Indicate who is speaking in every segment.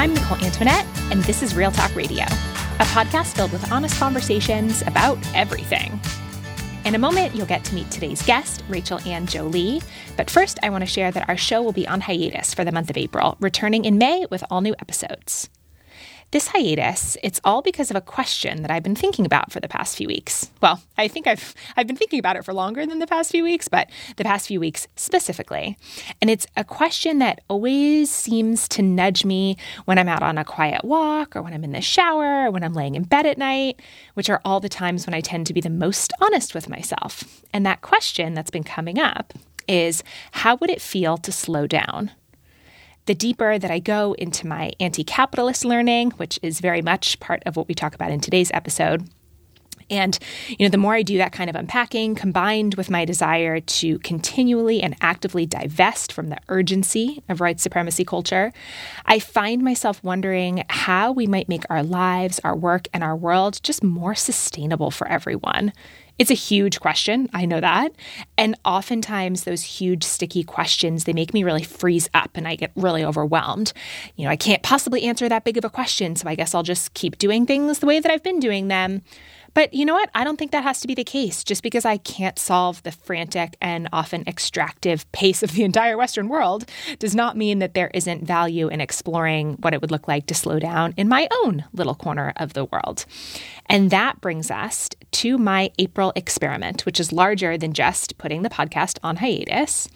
Speaker 1: I'm Nicole Antoinette, and this is Real Talk Radio, a podcast filled with honest conversations about everything. In a moment, you'll get to meet today's guest, Raechel Anne Jolie. But first, I want to share that our show will be on hiatus for the month of April, returning in May with all new episodes. This hiatus, it's all because of a question that I've been thinking about for the past few weeks. Well, I think I've I've been thinking about it for longer than the past few weeks, but the past few weeks specifically. And it's a question that always seems to nudge me when I'm out on a quiet walk or when I'm in the shower or when I'm laying in bed at night, which are all the times when I tend to be the most honest with myself. And that question that's been coming up is how would it feel to slow down? The deeper that I go into my anti capitalist learning, which is very much part of what we talk about in today's episode. And, you know, the more I do that kind of unpacking, combined with my desire to continually and actively divest from the urgency of white supremacy culture, I find myself wondering how we might make our lives, our work, and our world just more sustainable for everyone. It's a huge question, I know that. And oftentimes those huge sticky questions, they make me really freeze up and I get really overwhelmed. You know, I can't possibly answer that big of a question, so I guess I'll just keep doing things the way that I've been doing them. But you know what? I don't think that has to be the case. Just because I can't solve the frantic and often extractive pace of the entire Western world does not mean that there isn't value in exploring what it would look like to slow down in my own little corner of the world. And that brings us to my April experiment, which is larger than just putting the podcast on hiatus.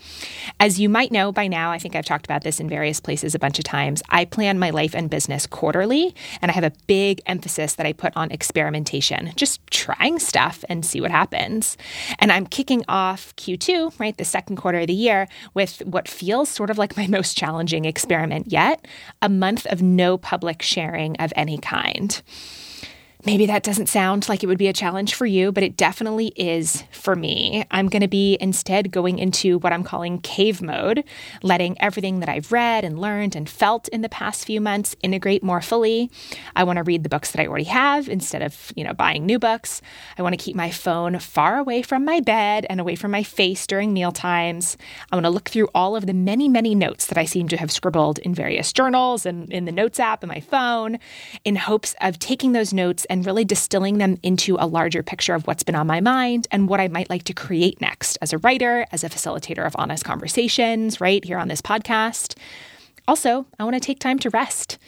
Speaker 1: As you might know by now, I think I've talked about this in various places a bunch of times. I plan my life and business quarterly, and I have a big emphasis that I put on experimentation just trying stuff and see what happens. And I'm kicking off Q2, right, the second quarter of the year, with what feels sort of like my most challenging experiment yet a month of no public sharing of any kind. Maybe that doesn't sound like it would be a challenge for you, but it definitely is for me. I'm going to be instead going into what I'm calling cave mode, letting everything that I've read and learned and felt in the past few months integrate more fully. I want to read the books that I already have instead of, you know, buying new books. I want to keep my phone far away from my bed and away from my face during meal times. I want to look through all of the many, many notes that I seem to have scribbled in various journals and in the notes app and my phone in hopes of taking those notes and really distilling them into a larger picture of what's been on my mind and what I might like to create next as a writer, as a facilitator of honest conversations, right here on this podcast. Also, I want to take time to rest.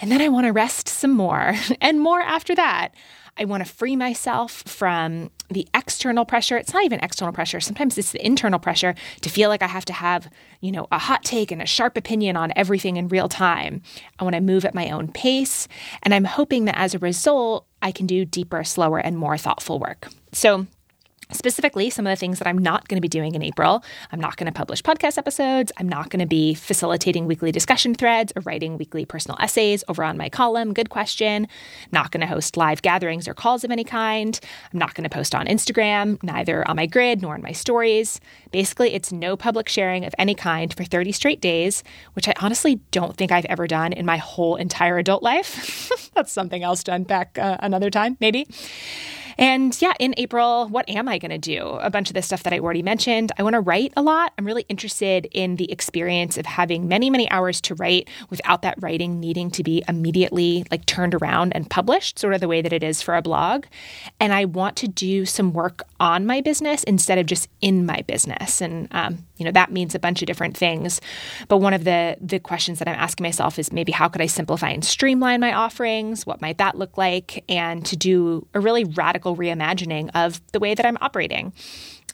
Speaker 1: And then I want to rest some more and more after that. I want to free myself from the external pressure. It's not even external pressure. Sometimes it's the internal pressure to feel like I have to have, you know, a hot take and a sharp opinion on everything in real time. I want to move at my own pace. And I'm hoping that as a result, I can do deeper, slower, and more thoughtful work. So Specifically, some of the things that I'm not going to be doing in April I'm not going to publish podcast episodes. I'm not going to be facilitating weekly discussion threads or writing weekly personal essays over on my column, Good Question. Not going to host live gatherings or calls of any kind. I'm not going to post on Instagram, neither on my grid nor in my stories. Basically, it's no public sharing of any kind for 30 straight days, which I honestly don't think I've ever done in my whole entire adult life. That's something else to unpack uh, another time, maybe. And yeah, in April, what am I going to do? A bunch of the stuff that I already mentioned. I want to write a lot. I'm really interested in the experience of having many, many hours to write without that writing needing to be immediately like turned around and published, sort of the way that it is for a blog. And I want to do some work on my business instead of just in my business. And um, you know that means a bunch of different things. But one of the the questions that I'm asking myself is maybe how could I simplify and streamline my offerings? What might that look like? And to do a really radical reimagining of the way that I'm operating.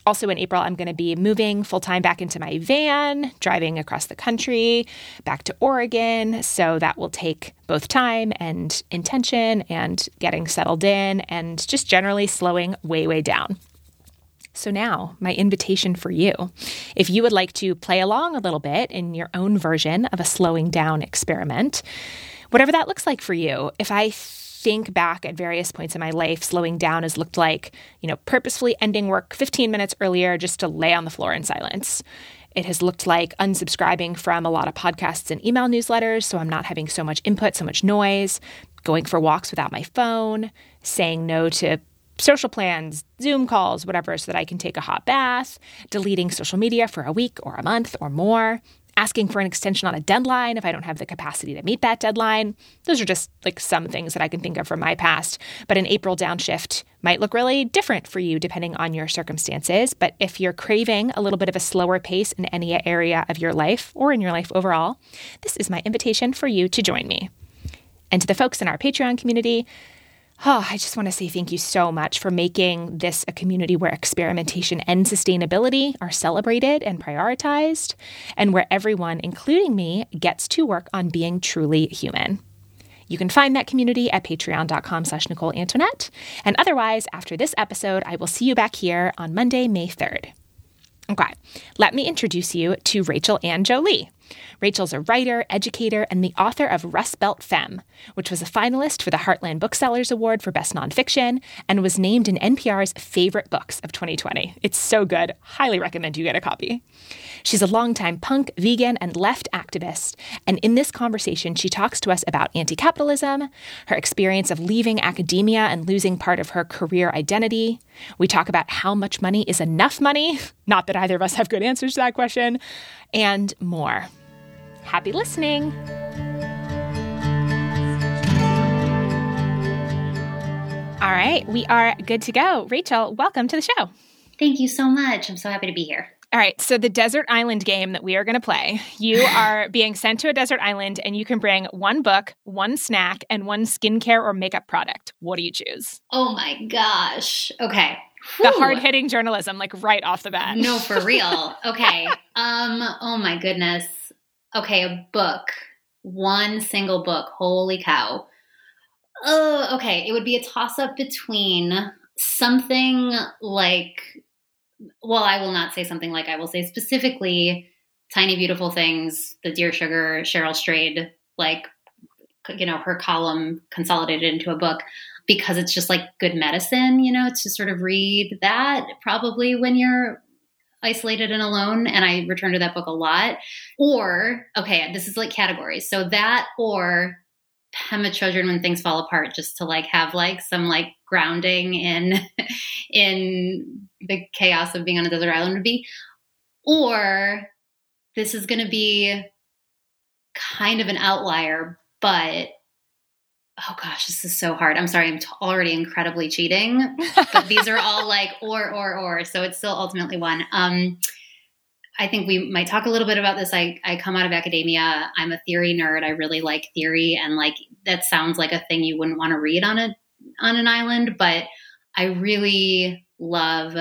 Speaker 1: Also, in April, I'm going to be moving full time back into my van, driving across the country, back to Oregon. So that will take both time and intention and getting settled in and just generally slowing way, way down. So, now my invitation for you. If you would like to play along a little bit in your own version of a slowing down experiment, whatever that looks like for you, if I think back at various points in my life, slowing down has looked like, you know, purposefully ending work 15 minutes earlier just to lay on the floor in silence. It has looked like unsubscribing from a lot of podcasts and email newsletters, so I'm not having so much input, so much noise, going for walks without my phone, saying no to social plans, Zoom calls, whatever, so that I can take a hot bath, deleting social media for a week or a month or more, asking for an extension on a deadline if I don't have the capacity to meet that deadline. Those are just like some things that I can think of from my past. But an April downshift might look really different for you depending on your circumstances. But if you're craving a little bit of a slower pace in any area of your life or in your life overall, this is my invitation for you to join me. And to the folks in our Patreon community, Oh, I just want to say thank you so much for making this a community where experimentation and sustainability are celebrated and prioritized, and where everyone, including me, gets to work on being truly human. You can find that community at patreon.com slash Nicole Antoinette. And otherwise, after this episode, I will see you back here on Monday, May 3rd. Okay, let me introduce you to Raechel Anne Jolie. Raechel's a writer, educator, and the author of Rust Belt Femme, which was a finalist for the Heartland Booksellers Award for Best Nonfiction and was named in NPR's Favorite Books of 2020. It's so good. Highly recommend you get a copy. She's a longtime punk, vegan, and left activist, and in this conversation, she talks to us about anti capitalism, her experience of leaving academia and losing part of her career identity. We talk about how much money is enough money, not that either of us have good answers to that question, and more. Happy listening! All right, we are good to go. Raechel, welcome to the show.
Speaker 2: Thank you so much. I'm so happy to be here.
Speaker 1: All right, so the desert island game that we are going to play, you are being sent to a desert island and you can bring one book, one snack, and one skincare or makeup product. What do you choose?
Speaker 2: Oh my gosh. Okay.
Speaker 1: The hard hitting journalism, like right off the bat.
Speaker 2: No, for real. Okay. um, oh my goodness. Okay, a book. One single book. Holy cow. Oh, okay. It would be a toss up between something like, well, I will not say something like, I will say specifically Tiny Beautiful Things, the Dear Sugar, Cheryl Strayed, like, you know, her column consolidated into a book because it's just like good medicine, you know, to sort of read that probably when you're isolated and alone and i return to that book a lot. Or okay this is like categories. So that or Pema Chodron when things fall apart just to like have like some like grounding in in the chaos of being on a desert island would be or this is to be kind of an outlier but oh gosh, this is so hard. I'm sorry, I'm t- already incredibly cheating, but these are all like or or or, so it's still ultimately one. Um, I think we might talk a little bit about this. I, I come out of academia. I'm a theory nerd. I really like theory, and like that sounds like a thing you wouldn't want to read on a on an island, but I really love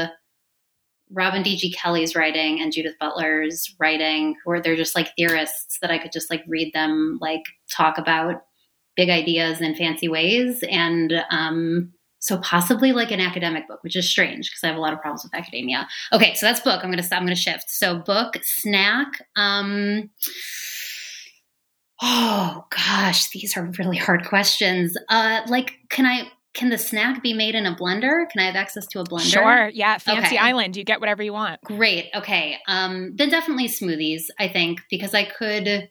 Speaker 2: Robin D.G. Kelley's writing and Judith Butler's writing, where they're just like theorists that I could just like read them like talk about big ideas in fancy ways. And um, so possibly like an academic book, which is strange because I have a lot of problems with academia. Okay, so that's book. I'm gonna stop. I'm gonna shift. So book, snack. Um, oh gosh, these are really hard questions. Uh, like, can I? Can the snack be made in a blender? Can I have access to a blender?
Speaker 1: Sure. Yeah. Fancy okay. island. You get whatever you want.
Speaker 2: Great. Okay. Um, then definitely smoothies, I think, because I could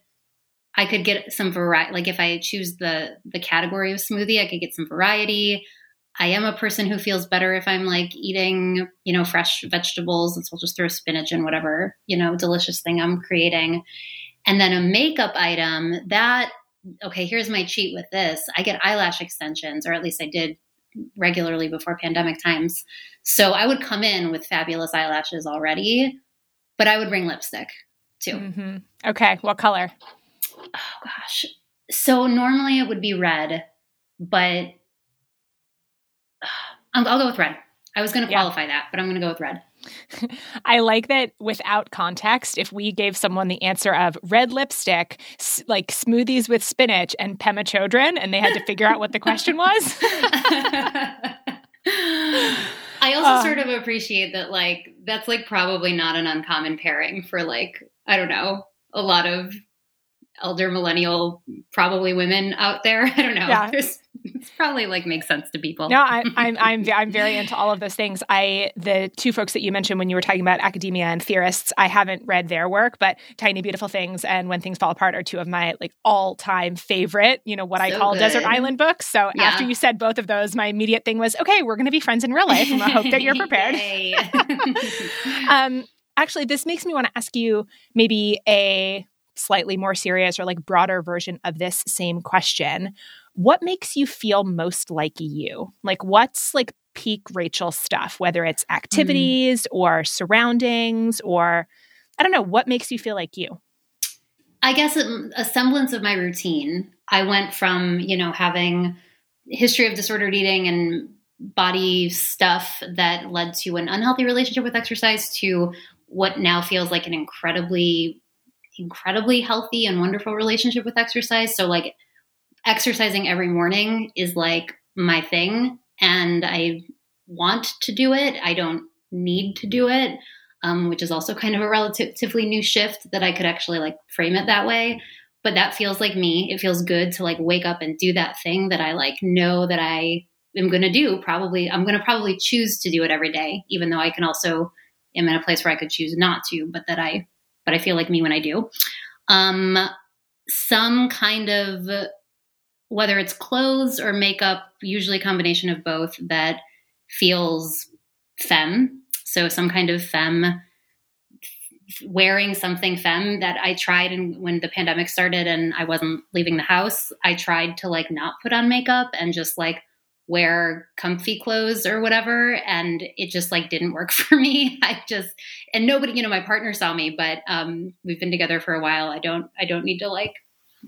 Speaker 2: I could get some variety. Like if I choose the the category of smoothie, I could get some variety. I am a person who feels better if I'm like eating, you know, fresh vegetables. And so I'll just throw spinach and whatever, you know, delicious thing I'm creating. And then a makeup item that, okay, here's my cheat with this. I get eyelash extensions, or at least I did regularly before pandemic times. So I would come in with fabulous eyelashes already, but I would bring lipstick too.
Speaker 1: Mm-hmm. Okay. What color?
Speaker 2: oh gosh. So normally it would be red, but I'll, I'll go with red. I was going to qualify yeah. that, but I'm going to go with red.
Speaker 1: I like that without context, if we gave someone the answer of red lipstick, s- like smoothies with spinach and Pema Chodron, and they had to figure out what the question was.
Speaker 2: I also uh, sort of appreciate that, like, that's like probably not an uncommon pairing for, like, I don't know, a lot of elder millennial, probably women out there. I don't know. Yeah. There's, it's probably like makes sense to people.
Speaker 1: No, I, I'm I'm I'm very into all of those things. I the two folks that you mentioned when you were talking about academia and theorists, I haven't read their work, but Tiny Beautiful Things and When Things Fall Apart are two of my like all time favorite. You know what so I call good. desert island books. So yeah. after you said both of those, my immediate thing was okay, we're going to be friends in real life, and I hope that you're prepared. um, actually, this makes me want to ask you maybe a slightly more serious or like broader version of this same question, what makes you feel most like you? Like, what's like peak Raechel stuff, whether it's mm. activities mm. or surroundings or I don't know, what makes you feel like you?
Speaker 2: I guess a semblance of my routine. I went from, you know, having history of disordered eating and body stuff that led to an unhealthy relationship with exercise to what now feels like an incredibly incredibly healthy and wonderful relationship with exercise. So like exercising every morning is like my thing and I want to do it. I don't need to do it, um, which is also kind of a relatively new shift that I could actually like frame it that way. But that feels like me. It feels good to like wake up and do that thing that I like know that I am going to do. Probably, I'm going to probably choose to do it every day, even though I can also am in a place where I could choose not to. But that I, but I feel like me when I do. Um, some kind of whether it's clothes or makeup, usually a combination of both, that feels femme. So some kind of femme wearing something femme that I tried and when the pandemic started and I wasn't leaving the house, I tried to like not put on makeup and just like wear comfy clothes or whatever and it just like didn't work for me. I just and nobody, you know, my partner saw me, but um we've been together for a while. I don't I don't need to like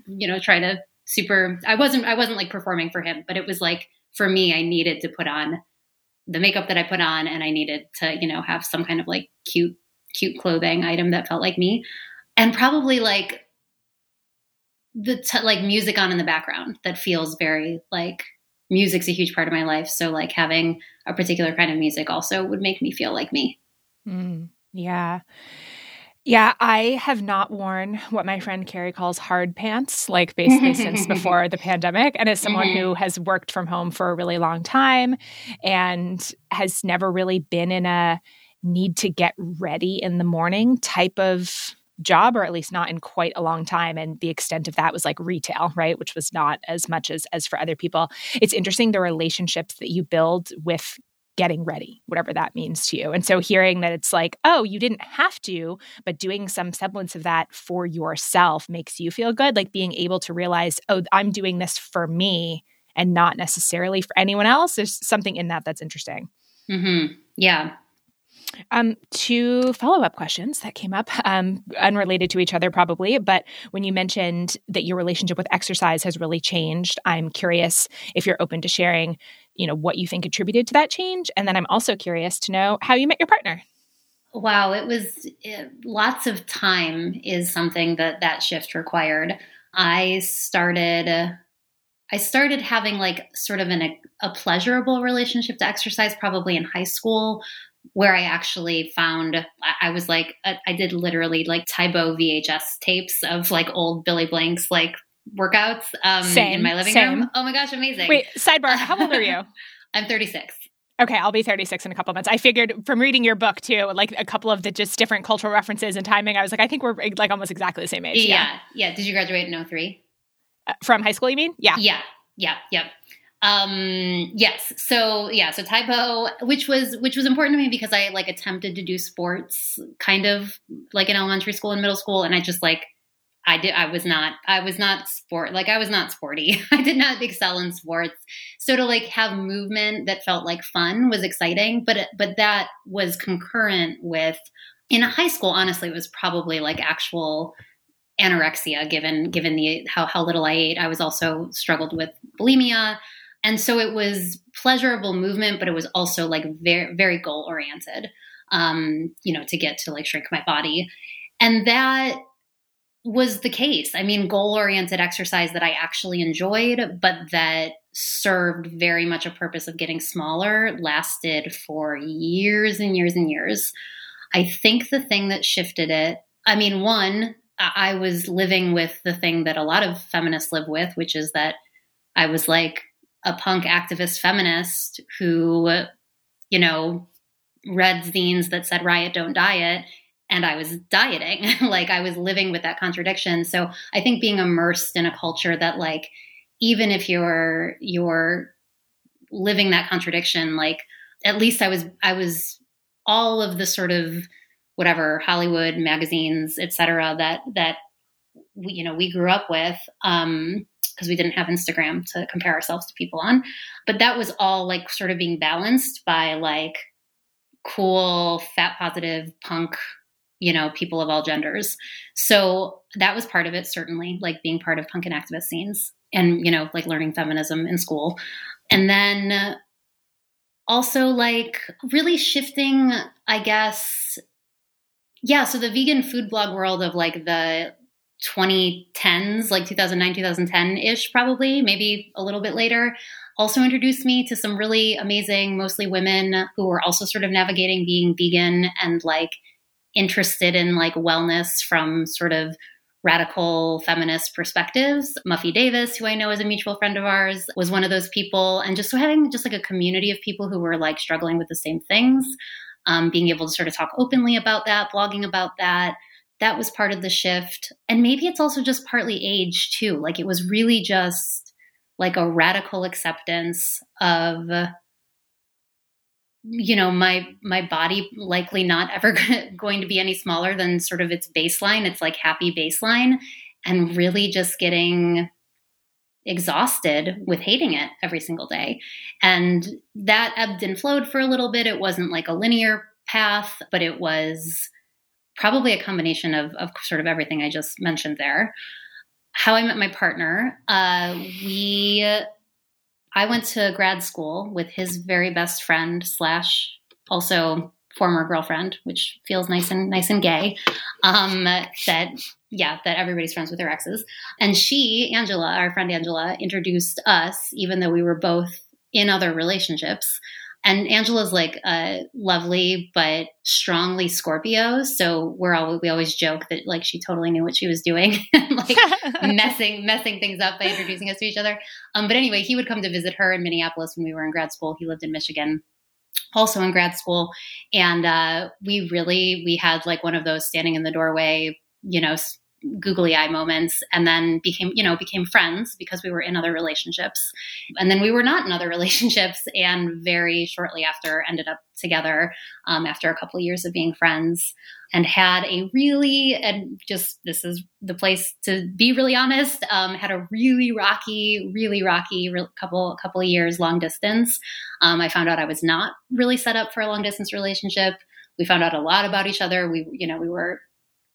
Speaker 2: you know try to super I wasn't I wasn't like performing for him, but it was like for me I needed to put on the makeup that I put on and I needed to, you know, have some kind of like cute cute clothing item that felt like me. And probably like the t- like music on in the background that feels very like music's a huge part of my life. So like having a particular kind of music also would make me feel like me.
Speaker 1: Mm, yeah. Yeah, I have not worn what my friend Carrie calls hard pants, like basically since before the pandemic. And as someone mm-hmm. who has worked from home for a really long time and has never really been in a need to get ready in the morning type of job or at least not in quite a long time and the extent of that was like retail right which was not as much as as for other people it's interesting the relationships that you build with getting ready, whatever that means to you. And so hearing that it's like, oh, you didn't have to, but doing some semblance of that for yourself makes you feel good, like being able to realize, oh, I'm doing this for me and not necessarily for anyone else. There's something in that that's interesting.
Speaker 2: Mm-hmm. Yeah.
Speaker 1: Um, two follow up questions that came up, um, unrelated to each other probably, but when you mentioned that your relationship with exercise has really changed, I'm curious if you're open to sharing, you know, what you think attributed to that change, and then I'm also curious to know how you met your partner.
Speaker 2: Wow, it was it, lots of time is something that that shift required. I started I started having like sort of an, a, a pleasurable relationship to exercise probably in high school where I actually found I was like uh, I did literally like Tae Bo VHS tapes of like old Billy Blanks like workouts um, same, in my living same. room. Oh my gosh, amazing!
Speaker 1: Wait, sidebar: How old are you?
Speaker 2: I'm 36.
Speaker 1: Okay, I'll be 36 in a couple months. I figured from reading your book too, like a couple of the just different cultural references and timing. I was like, I think we're like almost exactly the same age.
Speaker 2: Yeah, yeah. yeah. Did you graduate in 03?
Speaker 1: Uh, from high school, you mean? Yeah,
Speaker 2: yeah, yeah, yeah. Um, yes. So yeah, so Tae Bo, which was which was important to me because I like attempted to do sports kind of like in elementary school and middle school, and I just like I did I was not I was not sport like I was not sporty. I did not excel in sports. So to like have movement that felt like fun was exciting, but but that was concurrent with in high school honestly it was probably like actual anorexia given given the how how little I ate. I was also struggled with bulimia. And so it was pleasurable movement, but it was also like very, very goal oriented, um, you know, to get to like shrink my body. And that was the case. I mean, goal oriented exercise that I actually enjoyed, but that served very much a purpose of getting smaller lasted for years and years and years. I think the thing that shifted it, I mean, one, I was living with the thing that a lot of feminists live with, which is that I was like, a punk activist feminist who, you know, read zines that said riot, don't diet. And I was dieting. like I was living with that contradiction. So I think being immersed in a culture that like, even if you're, you're living that contradiction, like at least I was, I was all of the sort of whatever Hollywood magazines, et cetera, that, that we, you know we grew up with um because we didn't have Instagram to compare ourselves to people on. But that was all like sort of being balanced by like cool, fat positive punk, you know, people of all genders. So that was part of it, certainly, like being part of punk and activist scenes and, you know, like learning feminism in school. And then also like really shifting, I guess. Yeah, so the vegan food blog world of like the 2010s, like 2009, 2010 ish, probably, maybe a little bit later, also introduced me to some really amazing, mostly women who were also sort of navigating being vegan and like interested in like wellness from sort of radical feminist perspectives. Muffy Davis, who I know is a mutual friend of ours, was one of those people. And just so having just like a community of people who were like struggling with the same things, um, being able to sort of talk openly about that, blogging about that that was part of the shift. And maybe it's also just partly age too. Like it was really just like a radical acceptance of you know my my body likely not ever going to be any smaller than sort of its baseline its like happy baseline and really just getting exhausted with hating it every single day and that ebbed and flowed for a little bit it wasn't like a linear path but it was probably a combination of, of sort of everything I just mentioned there. How I met my partner, uh, we, I went to grad school with his very best friend slash also former girlfriend, which feels nice and nice and gay. Um, that yeah, that everybody's friends with their exes. And she, Angela, our friend Angela, introduced us, even though we were both in other relationships and Angela's like a lovely but strongly Scorpio, so we're all we always joke that like she totally knew what she was doing, like messing messing things up by introducing us to each other. Um, but anyway, he would come to visit her in Minneapolis when we were in grad school. He lived in Michigan, also in grad school, and uh, we really we had like one of those standing in the doorway, you know, googly eye moments and then became you know became friends because we were in other relationships. And then we were not in other relationships and very shortly after ended up together um, after a couple of years of being friends and had a really and just this is the place to be really honest um, had a really rocky really rocky re- couple couple of years long distance. Um, i found out i was not really set up for a long distance relationship. We found out a lot about each other. We you know we were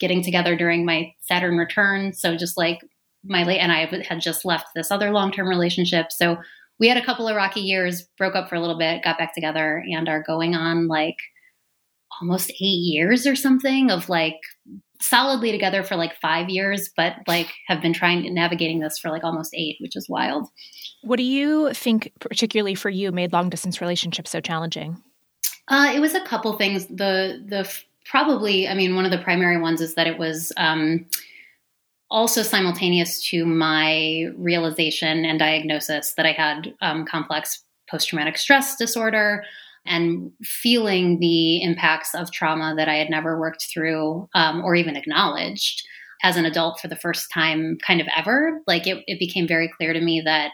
Speaker 2: getting together during my Saturn return. So just like my late and I had just left this other long term relationship. So we had a couple of rocky years, broke up for a little bit, got back together, and are going on like almost eight years or something of like solidly together for like five years, but like have been trying navigating this for like almost eight, which is wild.
Speaker 1: What do you think, particularly for you, made long distance relationships so challenging?
Speaker 2: Uh, it was a couple things. The the probably, I mean, one of the primary ones is that it was um, also simultaneous to my realization and diagnosis that I had um, complex post traumatic stress disorder and feeling the impacts of trauma that I had never worked through um, or even acknowledged as an adult for the first time, kind of ever. Like it, it became very clear to me that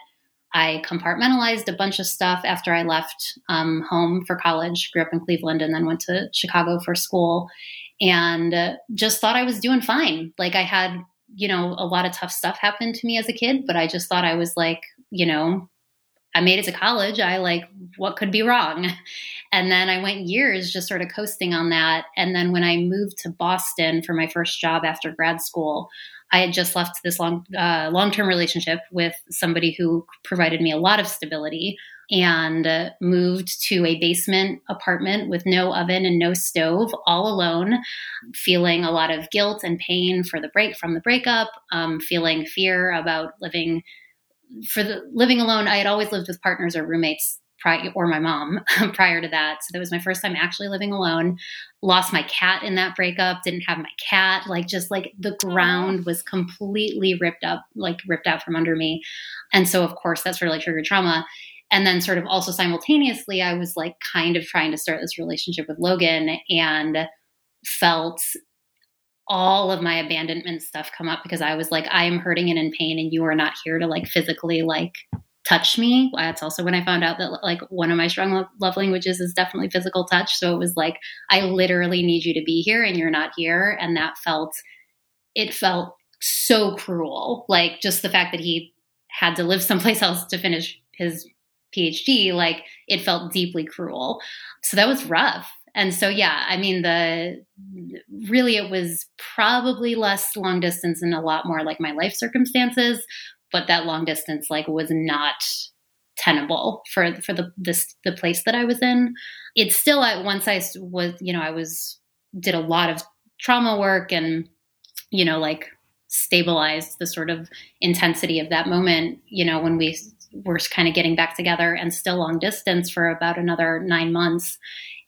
Speaker 2: I compartmentalized a bunch of stuff after I left um, home for college, grew up in Cleveland, and then went to Chicago for school, and uh, just thought I was doing fine. Like I had, you know, a lot of tough stuff happen to me as a kid, but I just thought I was like, you know, I made it to college. I like, what could be wrong? And then I went years just sort of coasting on that. And then when I moved to Boston for my first job after grad school, I had just left this long uh, long term relationship with somebody who provided me a lot of stability and uh, moved to a basement apartment with no oven and no stove, all alone, feeling a lot of guilt and pain for the break from the breakup, um, feeling fear about living for the living alone. I had always lived with partners or roommates prior or my mom prior to that. So that was my first time actually living alone. Lost my cat in that breakup, didn't have my cat, like just like the ground was completely ripped up, like ripped out from under me. And so of course that's really triggered trauma. And then sort of also simultaneously I was like kind of trying to start this relationship with Logan and felt all of my abandonment stuff come up because I was like, I am hurting and in pain, and you are not here to like physically like touch me. That's also when I found out that like one of my strong love languages is definitely physical touch. So it was like, I literally need you to be here and you're not here. And that felt, it felt so cruel. Like just the fact that he had to live someplace else to finish his PhD, like it felt deeply cruel. So that was rough. And so, yeah, I mean, the really it was probably less long distance and a lot more like my life circumstances, but that long distance like was not tenable for for the this the place that I was in. It's still at once I was you know I was did a lot of trauma work and you know like stabilized the sort of intensity of that moment. You know when we were kind of getting back together and still long distance for about another nine months.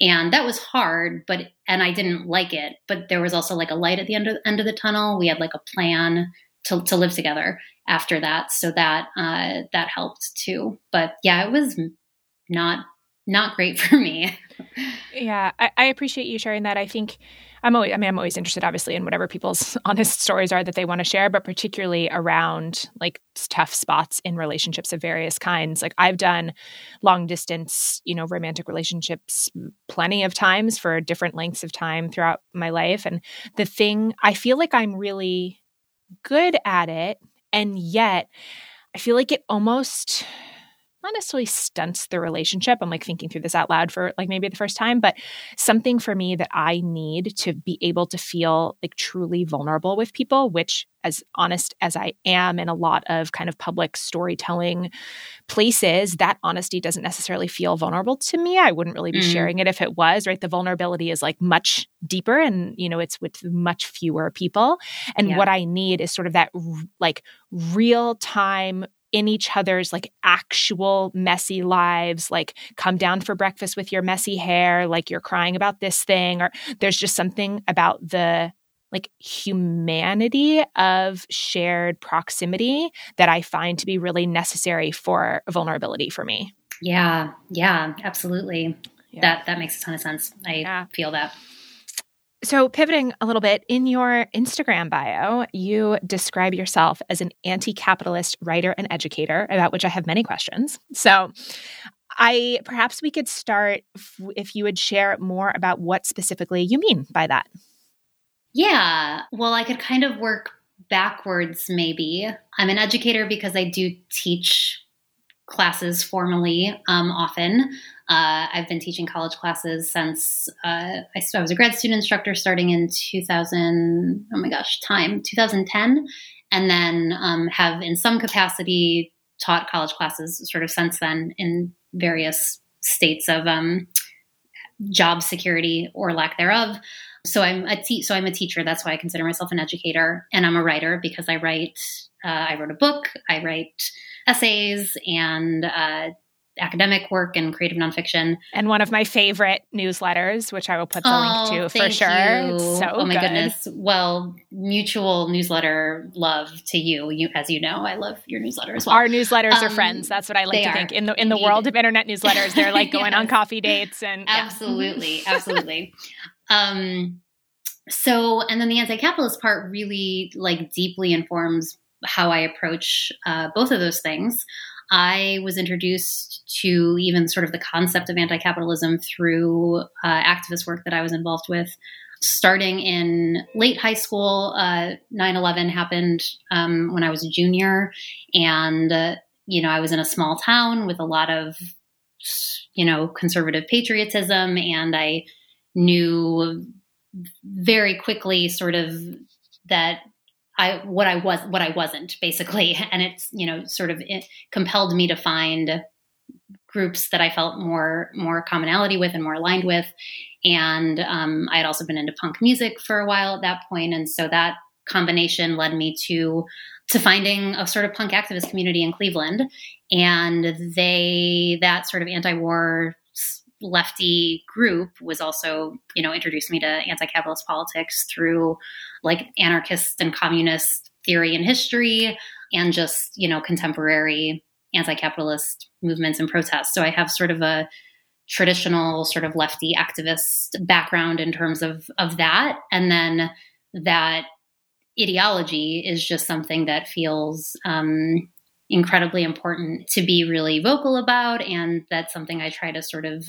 Speaker 2: And that was hard, but, and I didn't like it, but there was also like a light at the end of, end of the tunnel. We had like a plan to, to live together after that. So that, uh, that helped too. But yeah, it was not, not great for me.
Speaker 1: yeah. I, I appreciate you sharing that. I think, I'm always, I mean, I'm always interested, obviously, in whatever people's honest stories are that they want to share, but particularly around like tough spots in relationships of various kinds. Like I've done long distance, you know, romantic relationships plenty of times for different lengths of time throughout my life. And the thing, I feel like I'm really good at it. And yet I feel like it almost not necessarily stunts the relationship. I'm like thinking through this out loud for like maybe the first time, but something for me that I need to be able to feel like truly vulnerable with people, which, as honest as I am in a lot of kind of public storytelling places, that honesty doesn't necessarily feel vulnerable to me. I wouldn't really be mm. sharing it if it was, right? The vulnerability is like much deeper and, you know, it's with much fewer people. And yeah. what I need is sort of that like real time in each other's like actual messy lives like come down for breakfast with your messy hair like you're crying about this thing or there's just something about the like humanity of shared proximity that i find to be really necessary for vulnerability for me.
Speaker 2: Yeah. Yeah absolutely. Yeah. that that makes a ton of sense. I yeah. feel that
Speaker 1: so, pivoting a little bit, in your Instagram bio, you describe yourself as an anti capitalist writer and educator, about which I have many questions. So, I perhaps we could start if, if you would share more about what specifically you mean by that.
Speaker 2: Yeah, well, I could kind of work backwards maybe. I'm an educator because I do teach classes formally um, often. Uh, I've been teaching college classes since uh, I, I, was a grad student instructor starting in 2000, oh my gosh, time, 2010. And then um, have in some capacity taught college classes sort of since then in various states of um, job security or lack thereof. So I'm a te- so I'm a teacher. That's why I consider myself an educator, and I'm a writer because I write. Uh, I wrote a book. I write essays and uh, academic work and creative nonfiction.
Speaker 1: And one of my favorite newsletters, which I will put the oh, link to for sure.
Speaker 2: So oh my good. goodness. Well, mutual newsletter love to you. You as you know, I love your newsletter as well.
Speaker 1: Our newsletters um, are friends. That's what I like to are. think. In the in the world of internet newsletters, they're like going yes. on coffee dates and
Speaker 2: Absolutely. Yeah. Absolutely. um so and then the anti-capitalist part really like deeply informs how I approach uh, both of those things. I was introduced to even sort of the concept of anti capitalism through uh, activist work that I was involved with. Starting in late high school, uh, 9 11 happened um, when I was a junior. And, uh, you know, I was in a small town with a lot of, you know, conservative patriotism. And I knew very quickly sort of that I what I was what I wasn't basically, and it's you know sort of compelled me to find groups that I felt more more commonality with and more aligned with. And um, I had also been into punk music for a while at that point, and so that combination led me to to finding a sort of punk activist community in Cleveland. And they that sort of anti-war lefty group was also, you know, introduced me to anti-capitalist politics through like anarchist and communist theory and history and just, you know, contemporary anti-capitalist movements and protests. So I have sort of a traditional sort of lefty activist background in terms of of that and then that ideology is just something that feels um, incredibly important to be really vocal about and that's something i try to sort of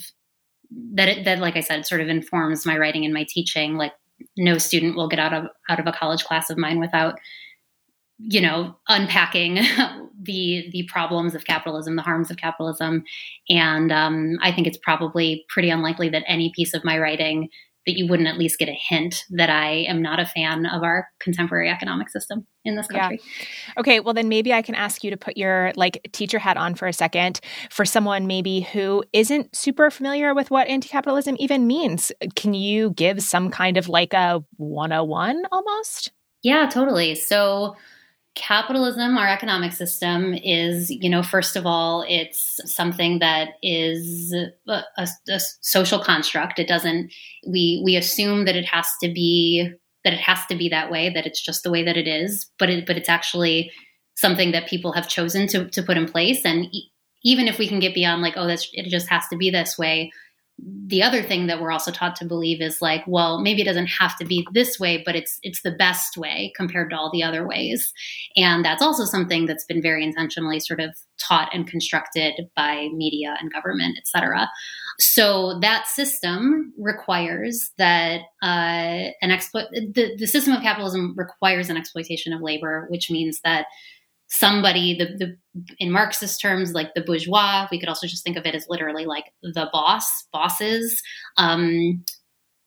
Speaker 2: that it, that like I said sort of informs my writing and my teaching. Like no student will get out of out of a college class of mine without you know, unpacking the the problems of capitalism, the harms of capitalism, and um, I think it's probably pretty unlikely that any piece of my writing that you wouldn't at least get a hint that I am not a fan of our contemporary economic system in this country.
Speaker 1: Yeah. Okay, well then maybe I can ask you to put your like teacher hat on for a second for someone maybe who isn't super familiar with what anti-capitalism even means. Can you give some kind of like a 101 almost?
Speaker 2: Yeah, totally. So capitalism, our economic system, is, you know, first of all, it's something that is a, a, a, social construct. It doesn't, we, we assume that it has to be, that it has to be that way, that it's just the way that it is, but it, but it's actually something that people have chosen to, to put in place. And e- even if we can get beyond like, oh, that's, it just has to be this way, the other thing that we're also taught to believe is like well maybe it doesn't have to be this way but it's it's the best way compared to all the other ways. And that's also something that's been very intentionally sort of taught and constructed by media and government et cetera. So that system requires that uh, an exploit the, the system of capitalism requires an exploitation of labor which means that somebody the, the in marxist terms like the bourgeois we could also just think of it as literally like the boss bosses um,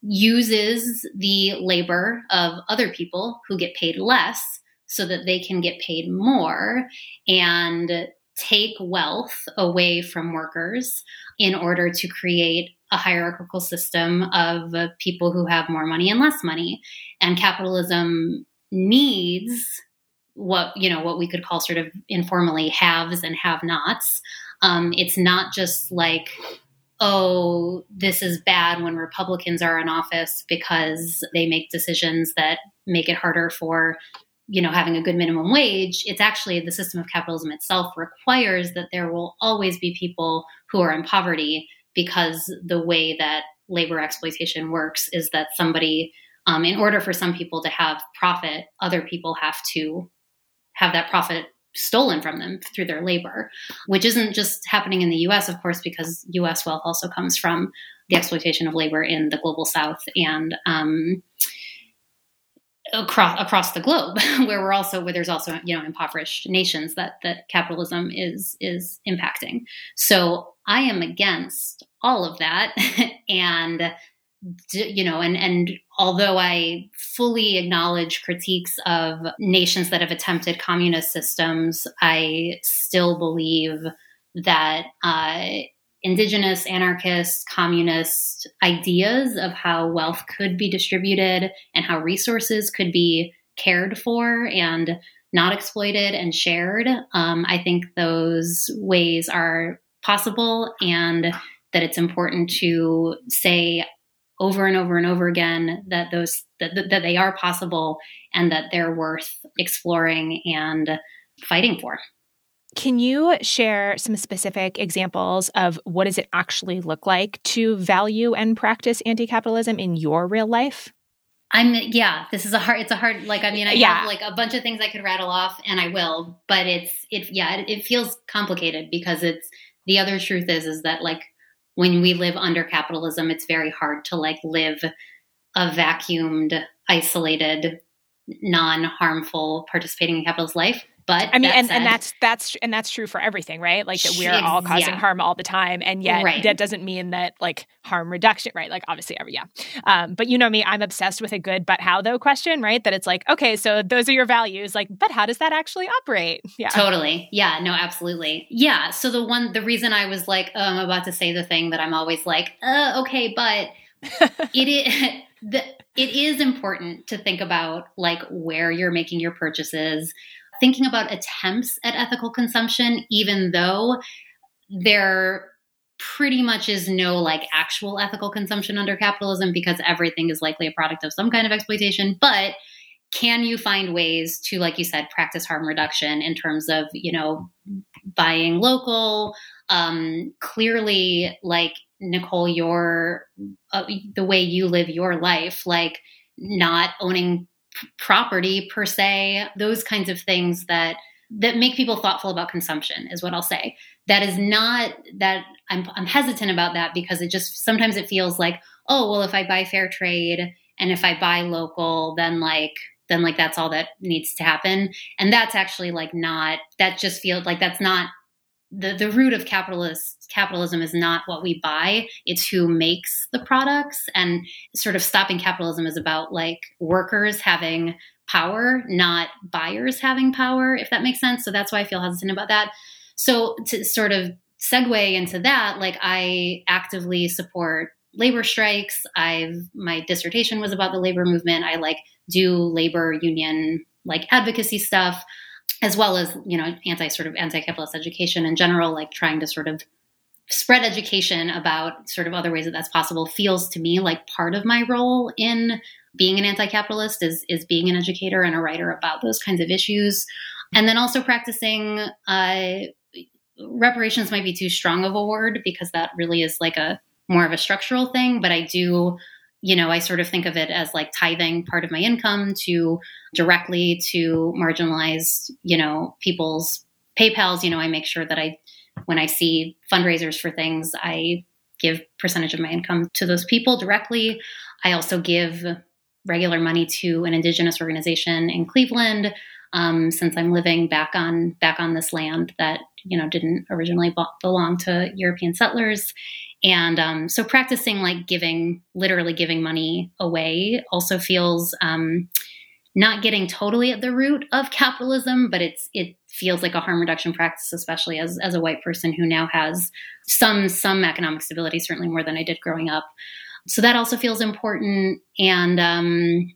Speaker 2: uses the labor of other people who get paid less so that they can get paid more and take wealth away from workers in order to create a hierarchical system of people who have more money and less money. And capitalism needs what you know what we could call sort of informally haves and have nots um, it's not just like oh this is bad when republicans are in office because they make decisions that make it harder for you know having a good minimum wage. It's actually the system of capitalism itself requires that there will always be people who are in poverty because the way that labor exploitation works is that somebody um, in order for some people to have profit other people have to have that profit stolen from them through their labor, which isn't just happening in the US, of course, because US wealth also comes from the exploitation of labor in the global south and um, across across the globe, where we're also where there's also you know impoverished nations that that capitalism is is impacting. So I am against all of that, and you know, and and although I fully acknowledge critiques of nations that have attempted communist systems, I still believe that uh, indigenous, anarchist, communist ideas of how wealth could be distributed and how resources could be cared for and not exploited and shared. Um, I think those ways are possible and that it's important to say over and over and over again that those that, that they are possible and that they're worth exploring and fighting for.
Speaker 1: Can you share some specific examples of what does it actually look like to value and practice anti-capitalism in your real life?
Speaker 2: I'm yeah, this is a hard it's a hard like I mean I yeah. have like a bunch of things I could rattle off and I will, but it's it yeah, it, it feels complicated because it's the other truth is is that like when we live under capitalism, it's very hard to like live a vacuumed, isolated, non harmful participating in capitalist life. But
Speaker 1: I mean, and, said, and that's that's and that's true for everything, right? Like that we're all causing yeah. harm all the time, and yet right. that doesn't mean that like harm reduction, right? Like obviously, every yeah. Um, but you know me, I'm obsessed with a good but how though question, right? That it's like okay, so those are your values, like, but how does that actually operate?
Speaker 2: Yeah, totally. Yeah, no, absolutely. Yeah. So the one, the reason I was like, oh, I'm about to say the thing that I'm always like, uh, okay, but it is. The, it is important to think about like where you're making your purchases thinking about attempts at ethical consumption, even though there pretty much is no like actual ethical consumption under capitalism because everything is likely a product of some kind of exploitation. But can you find ways to, like you said, practice harm reduction in terms of, you know, buying local? Um, clearly, like Nicole, your uh, the way you live your life, like not owning property per se, those kinds of things that that make people thoughtful about consumption is what I'll say. That is not that I'm I'm hesitant about that because it just sometimes it feels like, oh, well if I buy fair trade and if I buy local, then like then like that's all that needs to happen. And that's actually like not that just feels like that's not the the root of capitalist capitalism is not what we buy. It's who makes the products. And sort of stopping capitalism is about like workers having power not buyers having power if that makes sense. So that's why i feel hesitant about that. So to sort of segue into that like i actively support labor strikes. I've my dissertation was about the labor movement. I like do labor union like advocacy stuff as well as you know anti sort of anti-capitalist education in general like trying to sort of spread education about sort of other ways that that's possible feels to me like part of my role in being an anti-capitalist is is being an educator and a writer about those kinds of issues. And then also practicing uh, reparations might be too strong of a word because that really is like a more of a structural thing but i do you know, I sort of think of it as like tithing part of my income to directly to marginalized, you know, people's PayPal's. You know, I make sure that I, when I see fundraisers for things, I give percentage of my income to those people directly. I also give regular money to an indigenous organization in Cleveland. Um, since I'm living back on back on this land that you know didn't originally belong to European settlers, and um, so practicing like giving, literally giving money away also feels um, not getting totally at the root of capitalism, but it's it feels like a harm reduction practice, especially as as a white person who now has some some economic stability, certainly more than I did growing up. So that also feels important. And um,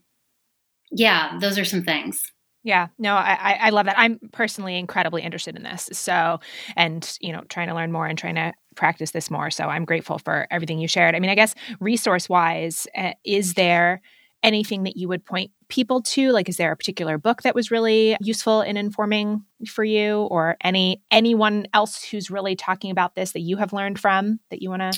Speaker 2: yeah, those are some things.
Speaker 1: Yeah, no, I, I love that. I'm personally incredibly interested in this. So, and, you know, trying to learn more and trying to practice this more. So I'm grateful for everything you shared. I mean, I guess resource wise, uh, is there anything that you would point people to? Like, is there a particular book that was really useful in informing for you or any anyone else who's really talking about this that you have learned from that you want to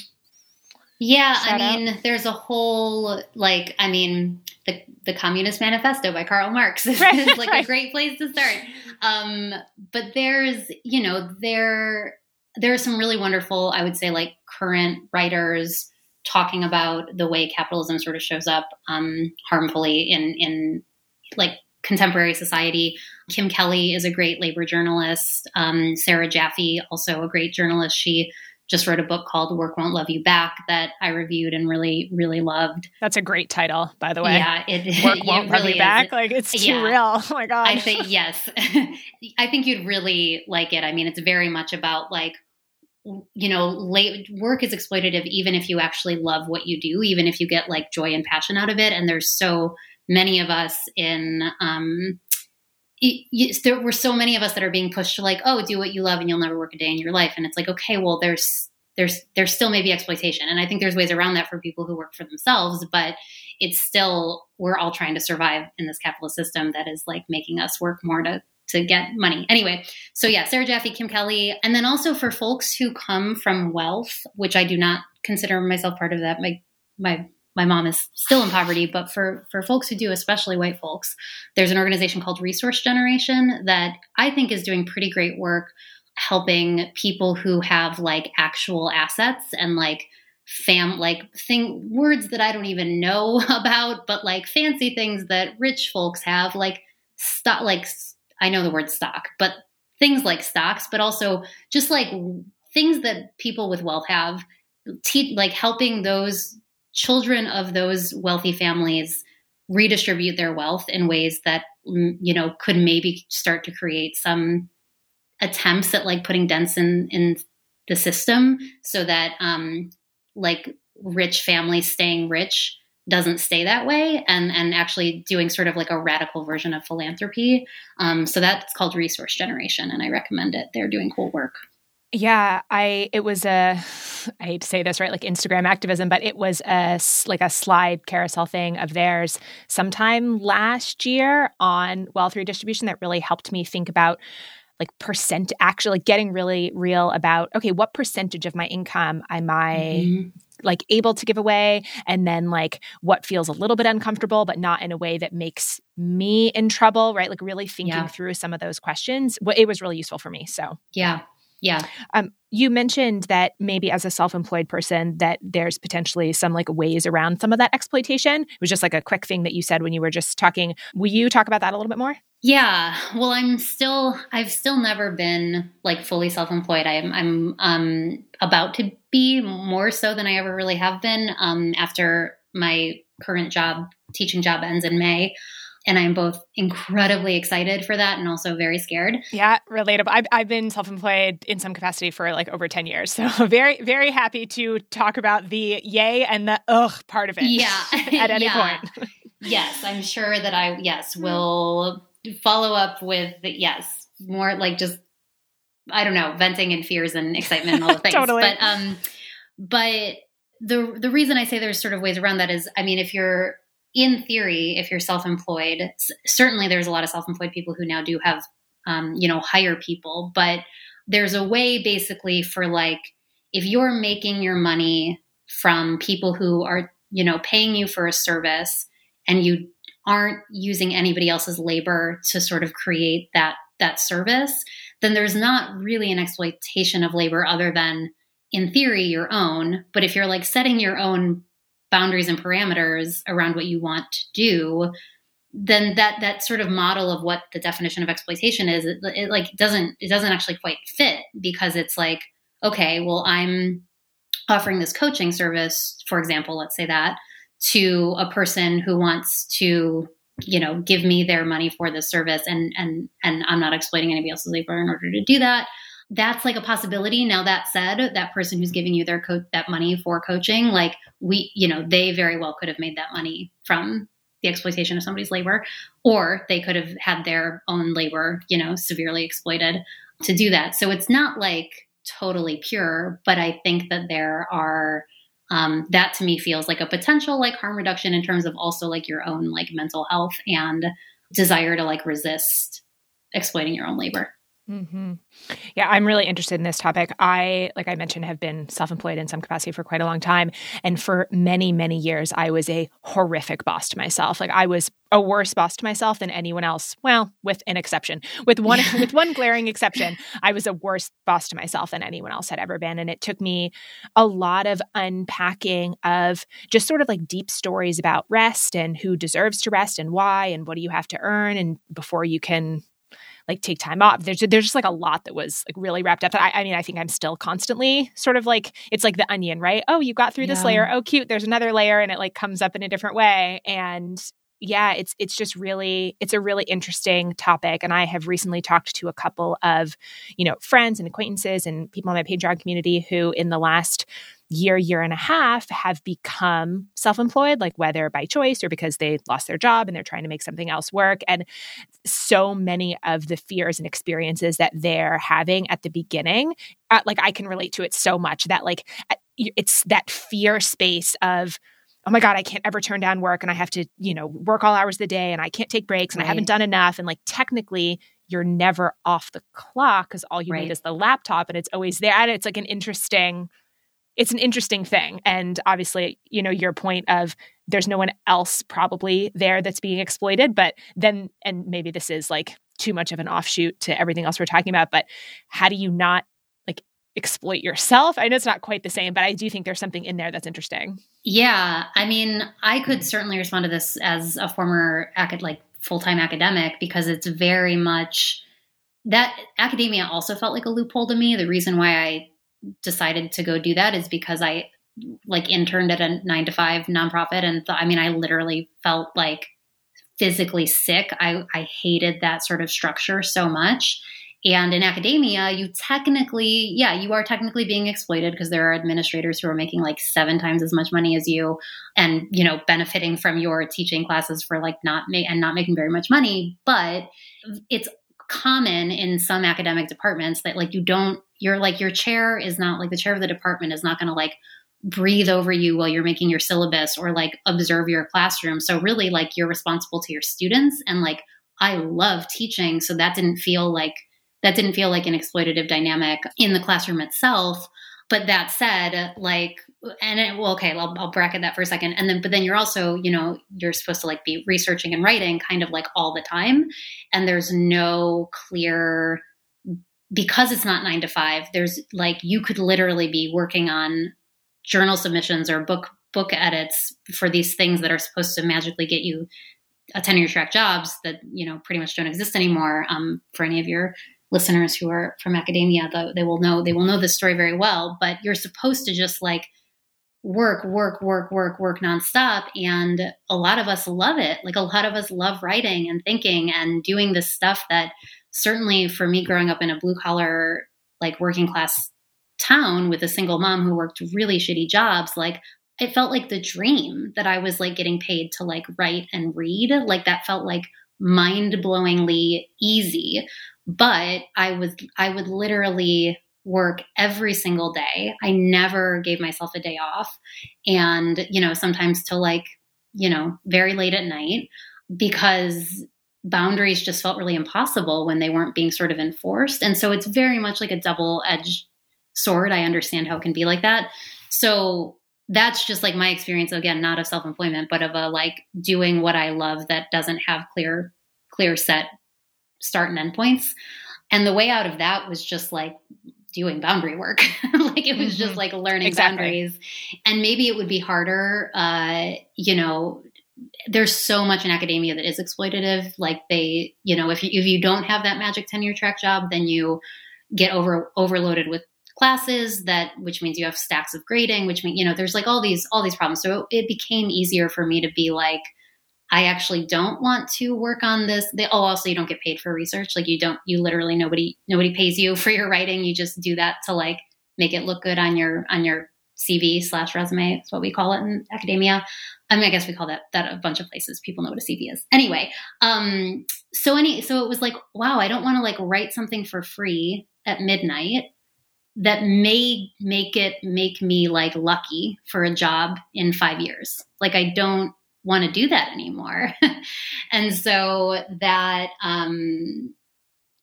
Speaker 2: yeah, I mean, out? there's a whole like, I mean, the the Communist Manifesto by Karl Marx is right, like a great place to start. Um, but there's, you know, there there are some really wonderful, I would say, like current writers talking about the way capitalism sort of shows up um, harmfully in in like contemporary society. Kim Kelly is a great labor journalist. Um, Sarah Jaffe, also a great journalist. She just wrote a book called Work Won't Love You Back that I reviewed and really, really loved.
Speaker 1: That's a great title, by the way.
Speaker 2: Yeah, it
Speaker 1: Work Won't it Love You Back. Like it's too yeah. real. Oh my god.
Speaker 2: I think yes. I think you'd really like it. I mean, it's very much about like you know, late work is exploitative even if you actually love what you do, even if you get like joy and passion out of it. And there's so many of us in um there were so many of us that are being pushed to like, oh, do what you love and you'll never work a day in your life. And it's like, okay, well, there's there's there's still maybe exploitation, and I think there's ways around that for people who work for themselves, but it's still we're all trying to survive in this capitalist system that is like making us work more to to get money. Anyway, so yeah, Sarah Jaffe, Kim Kelly, and then also for folks who come from wealth, which I do not consider myself part of that. My my my mom is still in poverty, but for for folks who do, especially white folks, there's an organization called Resource Generation that I think is doing pretty great work helping people who have like actual assets and like fam like thing words that I don't even know about, but like fancy things that rich folks have, like stock like I know the word stock, but things like stocks, but also just like things that people with wealth have, te- like helping those children of those wealthy families redistribute their wealth in ways that mm, you know could maybe start to create some attempts at like putting dents in in the system so that um like rich families staying rich doesn't stay that way and and actually doing sort of like a radical version of philanthropy. Um, so that's called resource generation and i recommend it. They're doing cool work
Speaker 1: yeah, I it was a I hate to say this, right? Like Instagram activism, but it was a like a slide carousel thing of theirs sometime last year on wealth redistribution that really helped me think about like percent actually like getting really real about okay, what percentage of my income am I mm-hmm. like able to give away and then like what feels a little bit uncomfortable but not in a way that makes me in trouble, right? Like really thinking yeah. through some of those questions. It was really useful for me. So,
Speaker 2: yeah. Yeah.
Speaker 1: Um, you mentioned that maybe as a self-employed person that there's potentially some like ways around some of that exploitation. It was just like a quick thing that you said when you were just talking. Will you talk about that a little bit more?
Speaker 2: Yeah. Well, I'm still I've still never been like fully self-employed. I'm I'm um about to be more so than I ever really have been um after my current job teaching job ends in May and I'm both incredibly excited for that and also very scared.
Speaker 1: Yeah, relatable. I've, I've been self employed in some capacity for like over 10 years. So, very, very happy to talk about the yay and the ugh part of it.
Speaker 2: Yeah.
Speaker 1: at any yeah. point.
Speaker 2: yes, I'm sure that I, yes, will follow up with, yes, more like just, I don't know, venting and fears and excitement and all the things.
Speaker 1: totally.
Speaker 2: But, um, but the, the reason I say there's sort of ways around that is, I mean, if you're, in theory, if you're self-employed, certainly there's a lot of self-employed people who now do have, um, you know, hire people, but there's a way basically for like, if you're making your money from people who are, you know, paying you for a service and you aren't using anybody else's labor to sort of create that that service, then there's not really an exploitation of labor other than in theory your own. But if you're like setting your own boundaries and parameters around what you want to do then that that sort of model of what the definition of exploitation is it, it like doesn't it doesn't actually quite fit because it's like okay well i'm offering this coaching service for example let's say that to a person who wants to you know give me their money for this service and and and i'm not exploiting anybody else's labor in order to do that that's like a possibility. Now that said, that person who's giving you their co- that money for coaching, like we, you know, they very well could have made that money from the exploitation of somebody's labor, or they could have had their own labor, you know, severely exploited to do that. So it's not like totally pure, but I think that there are um, that to me feels like a potential like harm reduction in terms of also like your own like mental health and desire to like resist exploiting your own labor.
Speaker 1: Mm-hmm. Yeah, I'm really interested in this topic. I, like I mentioned, have been self employed in some capacity for quite a long time. And for many, many years, I was a horrific boss to myself. Like I was a worse boss to myself than anyone else. Well, with an exception, with one, with one glaring exception, I was a worse boss to myself than anyone else had ever been. And it took me a lot of unpacking of just sort of like deep stories about rest and who deserves to rest and why and what do you have to earn and before you can like take time off. There's there's just like a lot that was like really wrapped up. I, I mean, I think I'm still constantly sort of like it's like the onion, right? Oh, you got through yeah. this layer. Oh, cute. There's another layer, and it like comes up in a different way. And yeah, it's it's just really it's a really interesting topic. And I have recently talked to a couple of you know friends and acquaintances and people in my Patreon community who in the last year, year and a half have become self employed, like whether by choice or because they lost their job and they're trying to make something else work. And so many of the fears and experiences that they're having at the beginning, uh, like I can relate to it so much that, like, it's that fear space of, oh my god i can't ever turn down work and i have to you know work all hours of the day and i can't take breaks and right. i haven't done enough and like technically you're never off the clock because all you right. need is the laptop and it's always there and it's like an interesting it's an interesting thing. And obviously, you know, your point of there's no one else probably there that's being exploited, but then, and maybe this is like too much of an offshoot to everything else we're talking about, but how do you not exploit yourself? I know it's not quite the same, but I do think there's something in there that's interesting.
Speaker 2: Yeah. I mean, I could certainly respond to this as a former like full-time academic because it's very much that academia also felt like a loophole to me. The reason why I decided to go do that is because I like interned at a nine to five nonprofit and th- I mean I literally felt like physically sick. I, I hated that sort of structure so much. And in academia, you technically, yeah, you are technically being exploited because there are administrators who are making like seven times as much money as you and, you know, benefiting from your teaching classes for like not ma- and not making very much money. But it's common in some academic departments that like you don't you're like your chair is not like the chair of the department is not going to like breathe over you while you're making your syllabus or like observe your classroom so really like you're responsible to your students and like i love teaching so that didn't feel like that didn't feel like an exploitative dynamic in the classroom itself. But that said like and it, well okay I'll, I'll bracket that for a second. And then but then you're also you know you're supposed to like be researching and writing kind of like all the time. And there's no clear because it's not nine to five, there's like you could literally be working on journal submissions or book book edits for these things that are supposed to magically get you a tenure track jobs that you know pretty much don't exist anymore um, for any of your listeners who are from academia though they will know they will know this story very well but you're supposed to just like work work work work work nonstop and a lot of us love it like a lot of us love writing and thinking and doing this stuff that certainly for me growing up in a blue collar like working class town with a single mom who worked really shitty jobs like it felt like the dream that I was like getting paid to like write and read. Like that felt like mind blowingly easy. But I was, I would literally work every single day. I never gave myself a day off. And, you know, sometimes till like, you know, very late at night because boundaries just felt really impossible when they weren't being sort of enforced. And so it's very much like a double edged sword. I understand how it can be like that. So that's just like my experience again not of self-employment but of a like doing what i love that doesn't have clear clear set start and end points and the way out of that was just like doing boundary work. Like it was mm-hmm. just like learning exactly. boundaries. And maybe it would be harder uh you know there's so much in academia that is exploitative. Like they you know if you if you don't have that magic tenure track job then you get over overloaded with classes that which means you have stacks of grading which means you know there's like all these all these problems. So it became easier for me to be like i actually don't want to work on this they, oh also you don't get paid for research like you don't you literally nobody nobody pays you for your writing you just do that to like make it look good on your on your cv slash resume that's what we call it in academia I mean, I guess we call that that a bunch of places. People know what a CV is. Anyway, um, so any so it was like, wow, I don't want to like write something for free at midnight that may make it make me like lucky for a job in five years. Like I don't want to do that anymore. and so that um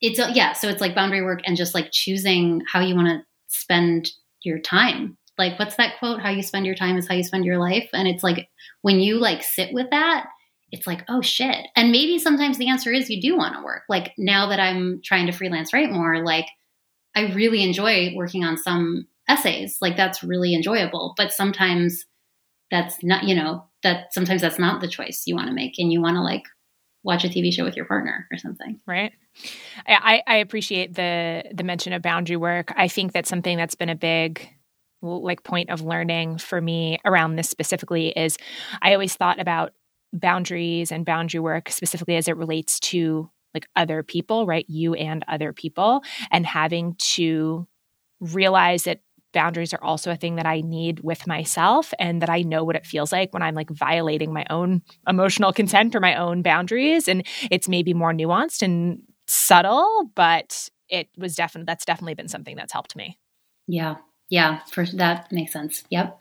Speaker 2: it's yeah, so it's like boundary work and just like choosing how you want to spend your time. Like what's that quote? How you spend your time is how you spend your life. And it's like when you like sit with that, it's like, oh shit. And maybe sometimes the answer is you do want to work. Like now that I'm trying to freelance write more, like I really enjoy working on some essays. Like that's really enjoyable. But sometimes that's not, you know, that sometimes that's not the choice you want to make and you want to like watch a TV show with your partner or something.
Speaker 1: Right. I, I appreciate the the mention of boundary work. I think that's something that's been a big like point of learning for me around this specifically is I always thought about boundaries and boundary work specifically as it relates to like other people, right? You and other people, and having to realize that boundaries are also a thing that I need with myself and that I know what it feels like when I'm like violating my own emotional consent or my own boundaries. And it's maybe more nuanced and subtle, but it was definitely, that's definitely been something that's helped me.
Speaker 2: Yeah. Yeah. For that makes sense. Yep.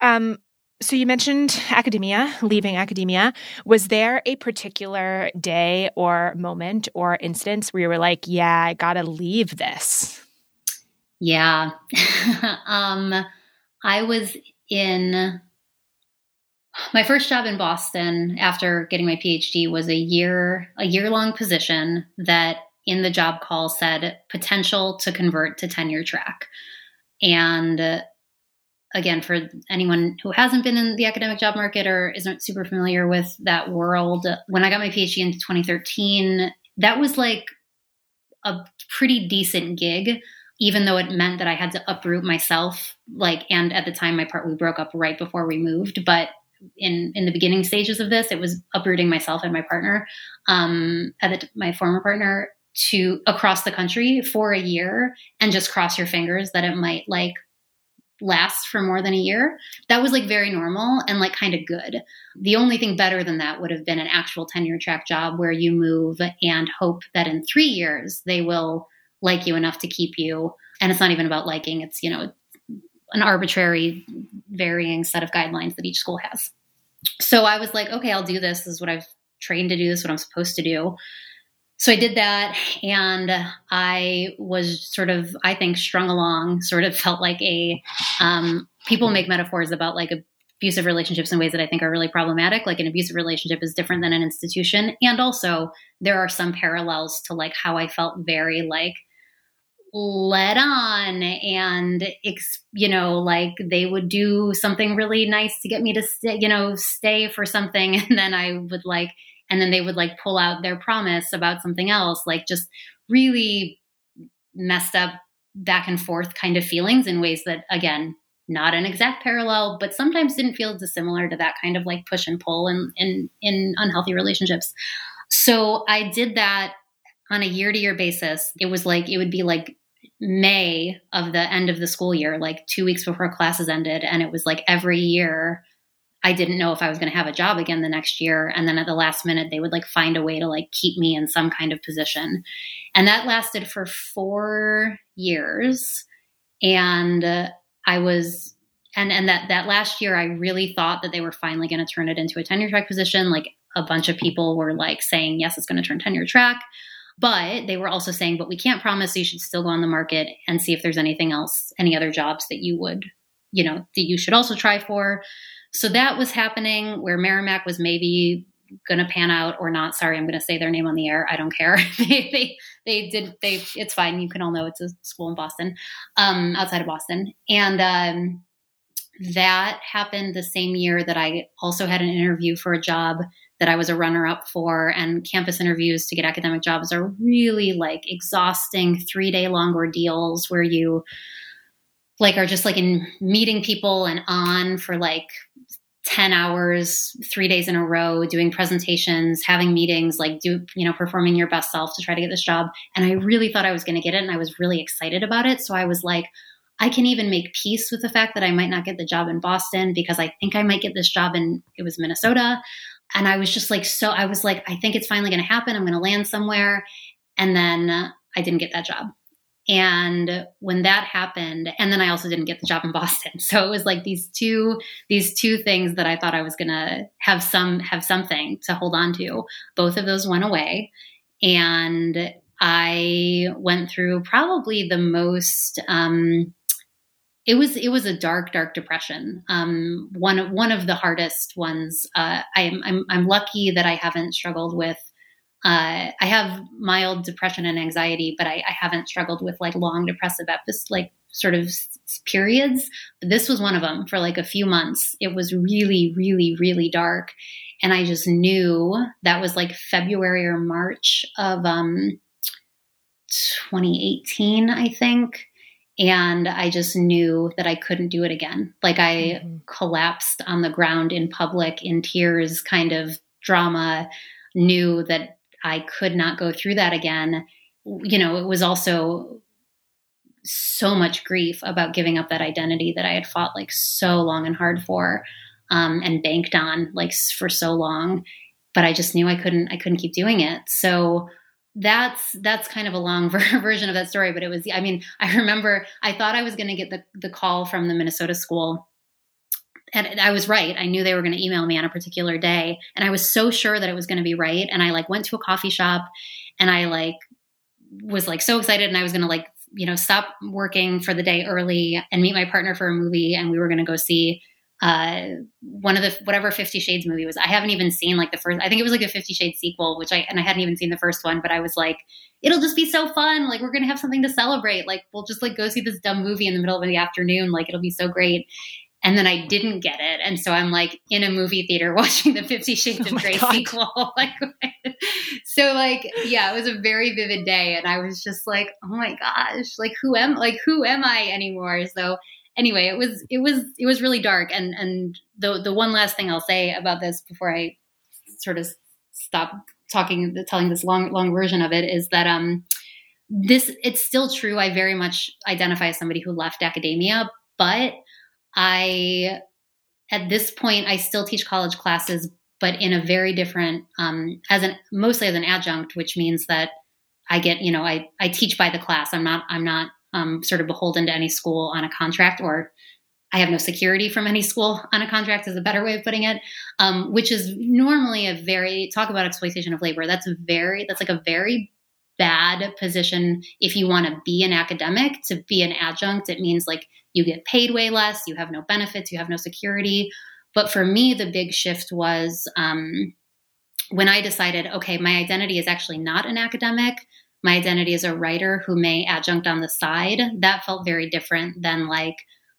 Speaker 1: Um, so you mentioned academia, leaving academia. Was there a particular day or moment or instance where you were like, yeah, I got to leave this?
Speaker 2: Yeah. um, I was in my first job in Boston after getting my PhD was a year a year long position that in the job call said potential to convert to tenure track. And again, for anyone who hasn't been in the academic job market or isn't super familiar with that world, when I got my PhD in 2013, that was like a pretty decent gig, even though it meant that I had to uproot myself. Like, and at the time, my part we broke up right before we moved, but in in the beginning stages of this, it was uprooting myself and my partner, um, at the, my former partner, to across the country for a year, and just cross your fingers that it might like last for more than a year. That was like very normal and like kind of good. The only thing better than that would have been an actual tenure track job where you move and hope that in three years they will like you enough to keep you. And it's not even about liking, it's, you know, an arbitrary varying set of guidelines that each school has. So I was like, okay, I'll do this. This is what I've trained to do. This is what I'm supposed to do so I did that and I was sort of, I think, strung along, sort of felt like a, um, people make metaphors about like abusive relationships in ways that I think are really problematic. Like an abusive relationship is different than an institution. And also there are some parallels to like how I felt very like led on and you know like they would do something really nice to get me to stay you know stay for something. And then i would like and then they would like pull out their promise about something else like just really messed up back and forth kind of feelings in ways that again not an exact parallel but sometimes didn't feel dissimilar to that kind of like push and pull in in, in unhealthy relationships. So i did that on a year to year basis. It was like it would be like May of the end of the school year, like two weeks before classes ended. And it was like every year I didn't know if I was going to have a job again the next year. And then at the last minute, they would like find a way to like keep me in some kind of position. And that lasted for four years. And I was, and, and that, that last year, I really thought that they were finally going to turn it into a tenure track position. Like a bunch of people were like saying, yes, it's going to turn tenure track. But they were also saying, but we can't promise you should still go on the market and see if there's anything else, any other jobs that you would, you know, that you should also try for. So that was happening where Merrimack was maybe going to pan out or not. Sorry, I'm going to say their name on the air. I don't care. they, they, they did, they, it's fine. You can all know it's a school in Boston, um, outside of Boston. And, um, that happened the same year that I also had an interview for a job that I was a runner up for. And campus interviews to get academic jobs are really like exhausting three day long ordeals where you like are just like in meeting people and on for like 10 hours, three days in a row, doing presentations, having meetings, like do, you know, performing your best self to try to get this job. And I really thought I was going to get it and I was really excited about it. So I was like, I can even make peace with the fact that I might not get the job in Boston because I think I might get this job in, it was Minnesota and I was just like, so I was like, I think it's finally going to happen. I'm going to land somewhere. And then I didn't get that job. And when that happened, and then I also didn't get the job in Boston. So it was like these two, these two things that I thought I was going to have some, have something to hold on to. Both of those went away. And I went through probably the most, um, it was it was a dark dark depression. Um, one of one of the hardest ones uh, I'm, I'm i'm lucky that i haven't struggled with uh, i have mild depression and anxiety but I, I, haven't struggled with like long depressive episodes like sort of periods. This was one of them for like a few months. It was really really really dark. And i just knew that was like february or march of um 2018 i think and I just knew that I couldn't do it again. Like I mm-hmm. collapsed on the ground in public in tears, kind of drama, knew that I could not go through that again. You know, it was also so much grief about giving up that identity that I had fought like so long and hard for um, and banked on like for so long. But I just knew I couldn't, I couldn't keep doing it. So that's that's kind of a long version of that story but it was i mean i remember i thought i was going to get the, the call from the minnesota school. And i was right. I knew they were going to email me on a particular day and i was so sure that it was going to be right. And i like went to a coffee shop and i like was like so excited and i was going to like you know stop working for the day early and meet my partner for a movie and we were going to go see uh, one of the whatever Fifty Shades movie was. I haven't even seen like the first. I think it was like a Fifty Shades sequel, which I and I hadn't even seen the first one. But I was like, it'll just be so fun. Like we're gonna have something to celebrate. Like we'll just like go see this dumb movie in the middle of the afternoon. Like it'll be so great. And then I didn't get it, and so I'm like in a movie theater watching the Fifty Shades of oh Grey sequel. like, so like yeah, it was a very vivid day, and I was just like, oh my gosh, like who am like who am I anymore? So anyway, it was it was it was really dark. And and the the one last thing I'll say about this before I sort of stop talking, telling this long long version of it is that um this it's still true. I very much identify as somebody who left academia, but I at this point I still teach college classes, but in a very different um, as an mostly as an adjunct, which means that I get you know I I teach by the class. I'm not I'm not um, sort of beholden to any school on a contract or I have no security from any school on a contract is a better way of putting it, um, which is normally a very talk about exploitation of labor. That's very that's like a very bad position if you want to be an academic. To be an adjunct, it means like you get paid way less, you have no benefits, you have no security. But for me, the big shift was um, when I decided, okay, my identity is actually not an academic my identity as a writer who may adjunct on the side, that felt very different than like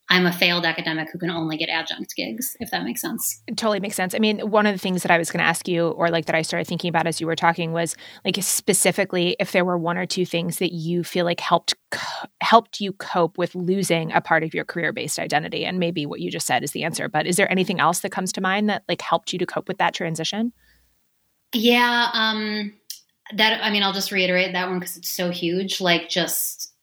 Speaker 2: I'm a failed academic who can only get adjunct gigs, if that makes sense.
Speaker 1: It totally makes sense. I mean, one of the things that I was going to ask you, or like that I started thinking about as you were talking, was like specifically if there were one or two things that you feel like helped co- helped you cope with losing a part of your career based identity. And maybe what you just said is the answer. But is there anything else that comes to mind that like helped you to cope with that transition?
Speaker 2: Yeah, um, that I mean, I'll just reiterate that one because it's so huge. Like, just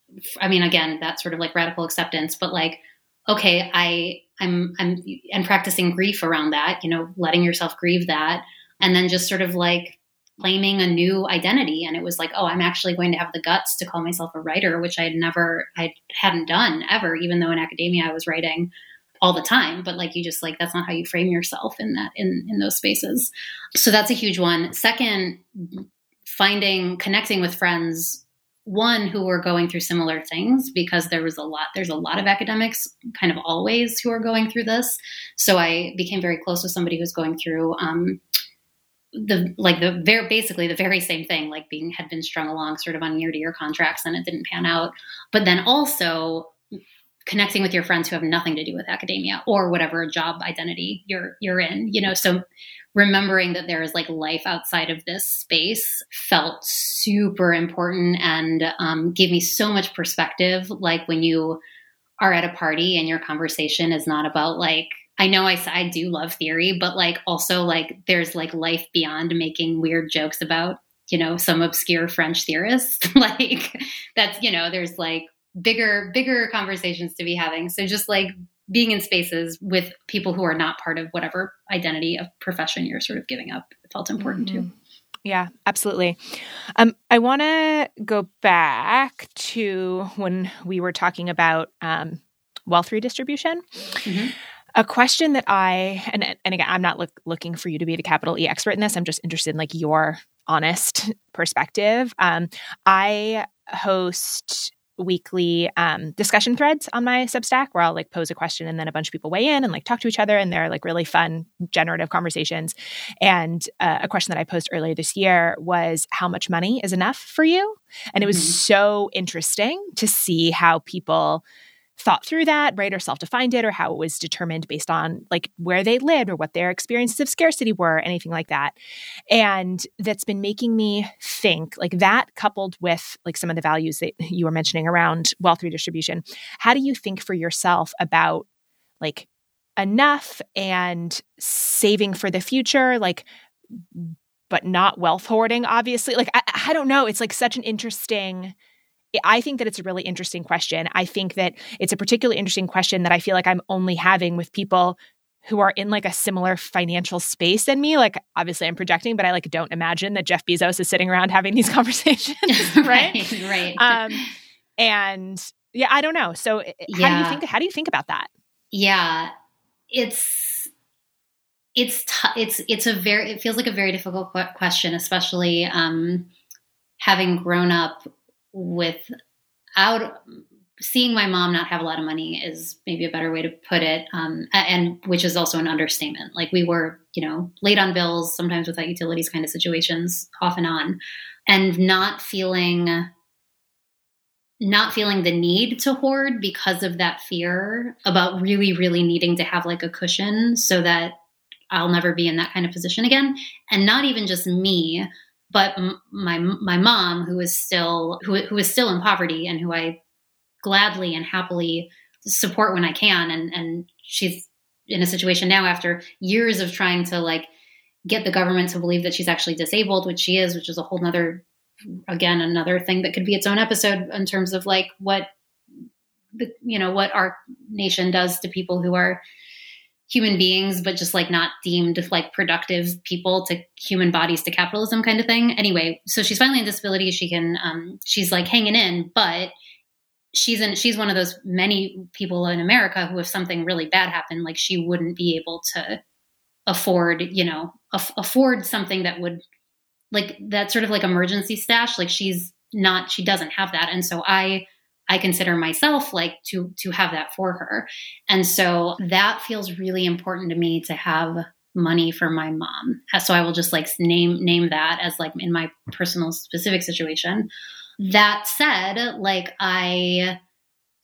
Speaker 2: I mean, again, that sort of like radical acceptance, but like okay, I I'm I'm and practicing grief around that, you know, letting yourself grieve that and then just sort of like claiming a new identity. And it was like, oh, I'm actually going to have the guts to call myself a writer, which I had never I hadn't done ever even though in academia I was writing all the time. But like you just like that's not how you frame yourself in that in in those spaces. So that's a huge one. Second finding connecting with friends one who were going through similar things because there was a lot there's a lot of academics kind of always who are going through this. So i became very close with somebody who's going through um, the like the very basically the very same thing like being had been strung along sort of on year to year contracts and it didn't pan out. But then also connecting with your friends who have nothing to do with academia or whatever job identity you're you're in you know so remembering that there is like life outside of this space felt super important and um, gave me so much perspective. Like when you are at a party and your conversation is not about like, I know I, I do love theory, but like also like there's like life beyond making weird jokes about, you know, some obscure French theorist. like that's, you know, there's like bigger, bigger conversations to be having. So just like being in spaces with people who are not part of whatever identity of profession you're sort of giving up felt important mm-hmm. too.
Speaker 1: Yeah, absolutely. Um, I want to go back to when we were talking about um, wealth redistribution. Mm-hmm. A question that I and and again, I'm not look, looking for you to be the capital E expert in this. I'm just interested in like your honest perspective. Um, I host weekly um, discussion threads on my Substack where I'll like pose a question and then a bunch of people weigh in and like talk to each other. And they're like really fun, generative conversations. And uh, a question that I posed earlier this year was how much money is enough for you? And it was mm-hmm. so interesting to see how people thought through that, right, or self defined it, or how it was determined based on like where they lived or what their experiences of scarcity were, anything like that. And that's been making me think like that coupled with like some of the values that you were mentioning around wealth redistribution. How do you think for yourself about like enough and saving for the future? Like, but not wealth hoarding, obviously. Like, I, I don't know. It's like such an interesting I think that it's a really interesting question. I think that it's a particularly interesting question that I feel like I'm only having with people who are in like a similar financial space than me. Like obviously I'm projecting, but I like don't imagine that Jeff Bezos is sitting around having these conversations. right.
Speaker 2: right. Right.
Speaker 1: Um, and yeah, I don't know. So yeah. how do you think, how do you think about that?
Speaker 2: Yeah, it's, it's, t- it's, it's a very, it feels like a very difficult question, especially, um, having grown up without seeing my mom not have a lot of money is maybe a better way to put it um, and which is also an understatement. Like we were you know late on bills sometimes without utilities kind of situations off and on and not feeling not feeling the need to hoard because of that fear about really really needing to have like a cushion so that I'll never be in that kind of position again. And not even just me but my my mom, who is still who who is still in poverty and who I gladly and happily support when I can, and and she's in a situation now after years of trying to like get the government to believe that she's actually disabled, which she is, which is a whole nother again another thing that could be its own episode in terms of like what the you know what our nation does to people who are human beings, but just like not deemed like productive people to human bodies to capitalism kind of thing. Anyway, so she's finally in disability. She can, um, she's like hanging in, but she's in, she's one of those many people in America who, if something really bad happened, like she wouldn't be able to afford, you know, af- afford something that would like that sort of like emergency stash. Like she's not, she doesn't have that. And so I, I consider myself like to to have that for her. And so that feels really important to me to have money for my mom. So I will just like name name that as like in my personal specific situation. that said, like I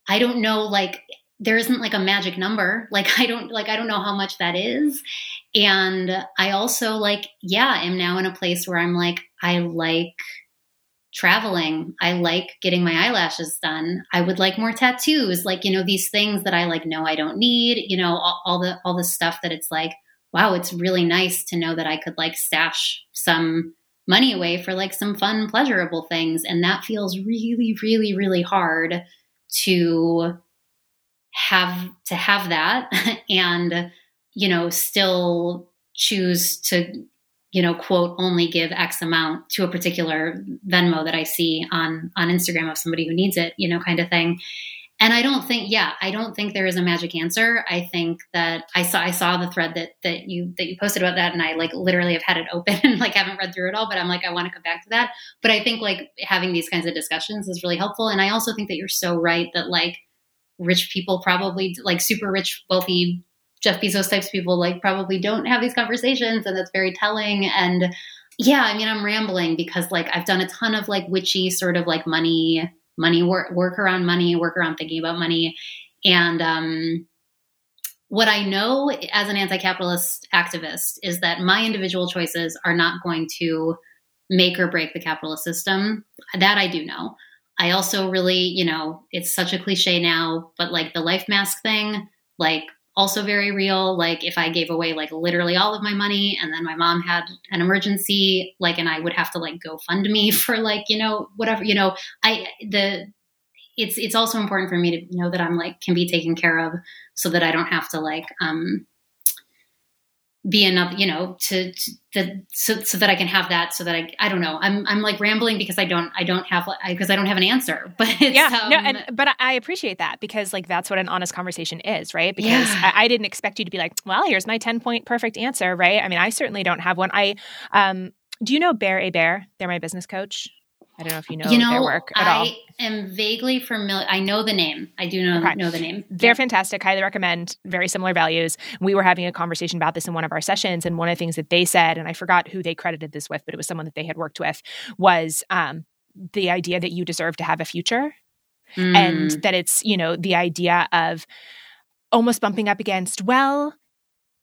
Speaker 2: I don't know like there isn't like a magic number. Like I don't like I don't know how much that is. And I also like yeah, am now in a place where I'm like I like traveling. I like getting my eyelashes done. I would like more tattoos. Like, you know, these things that I like know I don't need, you know, all, all the all the stuff that it's like, wow, it's really nice to know that I could like stash some money away for like some fun, pleasurable things. And that feels really, really, really hard to have to have that and you know still choose to you know quote only give x amount to a particular venmo that i see on on instagram of somebody who needs it you know kind of thing. And i don't think yeah i don't think there is a magic answer. I think that i saw i saw the thread that that you that you posted about that and i like literally have had it open and like haven't read through it all but i'm like i want to come back to that. But i think like having these kinds of discussions is really helpful. And i also think that you're so right that like rich people probably like super rich wealthy jeff bezos types people like probably don't have these conversations and that's very telling and yeah i mean i'm rambling because like i've done a ton of like witchy sort of like money money work work around money work around thinking about money and um what I know as an anti capitalist activist is that my individual choices are not going to make or break the capitalist system. That I do know. I also really, you know, it's such a cliche now, but like the life mask thing, like also very real. Like if I gave away like literally all of my money and then my mom had an emergency, like, and I would have to like go fund me for like, you know, whatever, you know, I, the, it's, it's also important for me to know that I'm like, can be taken care of so that I don't have to like, um, be enough, you know, to, to the, so, so that I can have that so that I, I don't know. I'm, I'm like rambling because I don't, I don't have, because I, I, don't have an answer, but
Speaker 1: yeah,
Speaker 2: um,
Speaker 1: no, and, but I appreciate that because like, that's what an honest conversation is, right? Because yeah. I, I, didn't expect you to be like, well, here's my 10 point perfect answer. Right. I mean, I certainly don't have one. I, um, do you know Bear A Bear? They're my business coach. I don't know if you know, you know their work at
Speaker 2: I
Speaker 1: all.
Speaker 2: I am vaguely familiar. I know the name. I do know, okay. know the name.
Speaker 1: They're fantastic. Highly recommend. Very similar values. We were having a conversation about this in one of our sessions, and one of the things that they said, and I forgot who they credited this with, but it was someone that they had worked with, was um, the idea that you deserve to have a future, mm. and that it's you know the idea of almost bumping up against well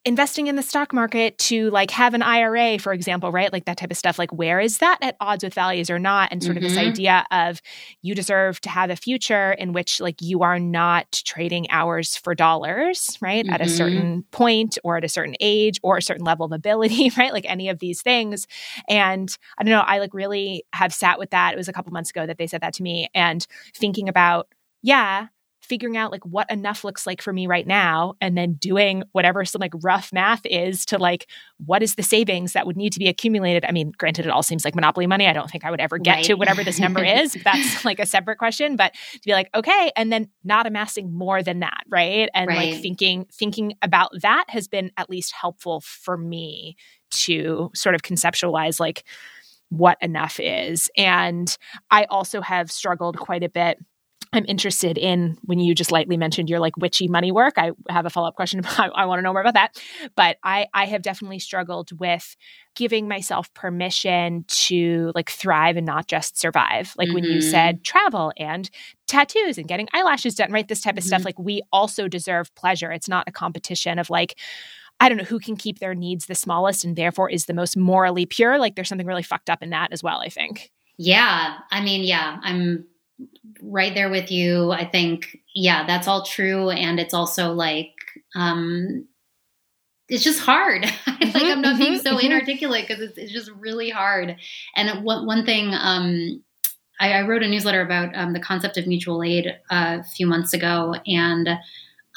Speaker 1: investing in the stock market to like have an IRA, for example, right? Like that type of stuff. Like, where is that at odds with values or not? And sort mm-hmm. of this mm-hmm. idea of you deserve to have a future in which like you are not trading hours for dollars, right? Mm-hmm. At a mm-hmm. certain point or at a certain age or a certain level of ability, right? Like any of these things. And I don't know, I like really have sat with that. It was a couple months ago that they said that to me and thinking about, yeah, figuring out like what enough looks like for me right now and then doing whatever some like rough math is to like what is the savings that would need to be accumulated? I mean granted it all seems like monopoly money. I don't think i would ever get right. to whatever this number is. That's like a separate question. But to be like okay and then not amassing more than that right? And right. like thinking thinking about that has been at least helpful for me to sort of conceptualize like what enough is. And i also have struggled quite a bit I'm interested in when you just lightly mentioned your like witchy money work. I have a follow up question. I, I want to know more about that. But I, I have definitely struggled with giving myself permission to like thrive and not just survive. Like mm-hmm. when you mm-hmm. said travel and tattoos and getting eyelashes done, right? This type of mm-hmm. stuff. Like we also deserve pleasure. It's not a competition of like, I don't know who can keep their needs the smallest and therefore is the most morally pure. Like there's something really fucked up in that as well, I think.
Speaker 2: Yeah. I mean, yeah, I'm right there with you. I think, yeah, that's all true. And it's also like, um, it's just hard. like I'm not being mm-hmm, so mm-hmm. inarticulate because it's, it's just really hard. And one, one thing, um, I, I, wrote a newsletter about um, the concept of mutual aid uh, a few months ago, and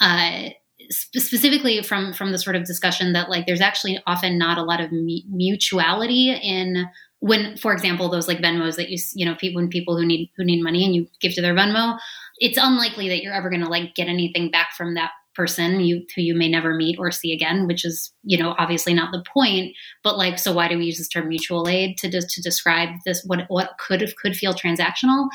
Speaker 2: uh, sp- specifically from from the sort of discussion that like there's actually often not a lot of mutuality in when for example those like venmos that you you know people when people who need who need money and you give to their venmo it's unlikely that you're ever going to like get anything back from that person you who you may never meet or see again which is you know obviously not the point but like so why do we use this term mutual aid to just to describe this what what could could feel transactional?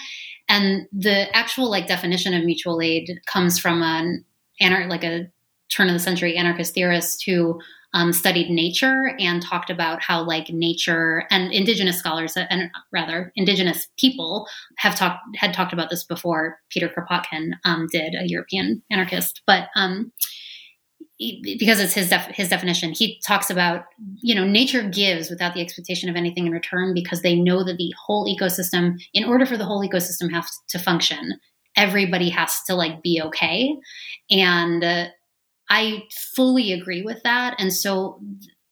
Speaker 2: And the actual like definition of mutual aid comes from an anar- like a turn of the century anarchist theorist who um, studied nature and talked about how like nature and indigenous scholars and rather indigenous people have talked had talked about this before Peter Kropotkin um, did, a European anarchist, but um, because it's his def- his definition, he talks about you know nature gives without the expectation of anything in return because they know that the whole ecosystem, in order for the whole ecosystem have to function, everybody has to like be okay, and uh, I fully agree with that. And so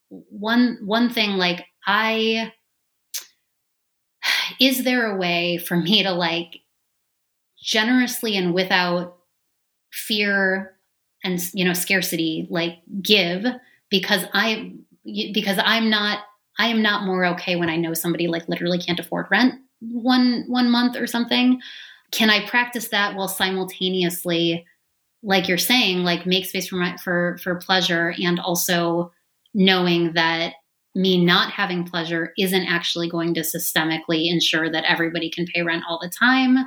Speaker 2: one one thing like I is there a way for me to like generously and without fear and you know scarcity like give because i because i'm not i am not more okay when i know somebody like literally can't afford rent one one month or something can i practice that while simultaneously like you're saying like make space for for for pleasure and also knowing that me not having pleasure isn't actually going to systemically ensure that everybody can pay rent all the time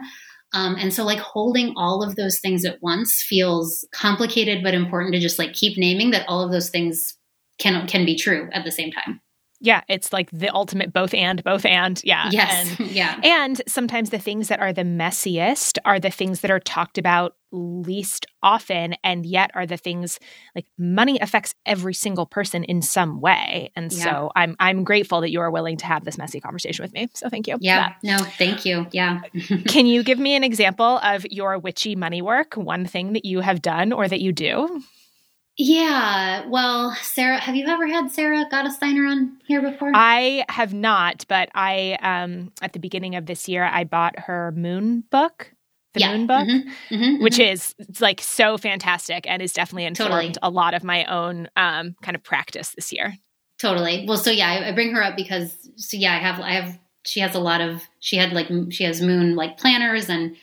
Speaker 2: um, and so, like, holding all of those things at once feels complicated, but important to just like keep naming that all of those things can can be true at the same time.
Speaker 1: Yeah, it's like the ultimate both and, both and. Yeah.
Speaker 2: Yes.
Speaker 1: And,
Speaker 2: yeah.
Speaker 1: And sometimes the things that are the messiest are the things that are talked about least often and yet are the things like money affects every single person in some way. And yeah. so I'm I'm grateful that you are willing to have this messy conversation with me. So thank you.
Speaker 2: Yeah. No, thank you. Yeah.
Speaker 1: Can you give me an example of your witchy money work, one thing that you have done or that you do?
Speaker 2: Yeah. Well, Sarah, have you ever had Sarah Gottesdiener on here before?
Speaker 1: I have not, but I um at the beginning of this year I bought her moon book. The yeah. moon book, mm-hmm. Mm-hmm. which mm-hmm. is like so fantastic and is definitely informed totally. a lot of my own um kind of practice this year.
Speaker 2: Totally. Well, so yeah, I, I bring her up because so yeah, I have I have she has a lot of she had like she has moon like planners and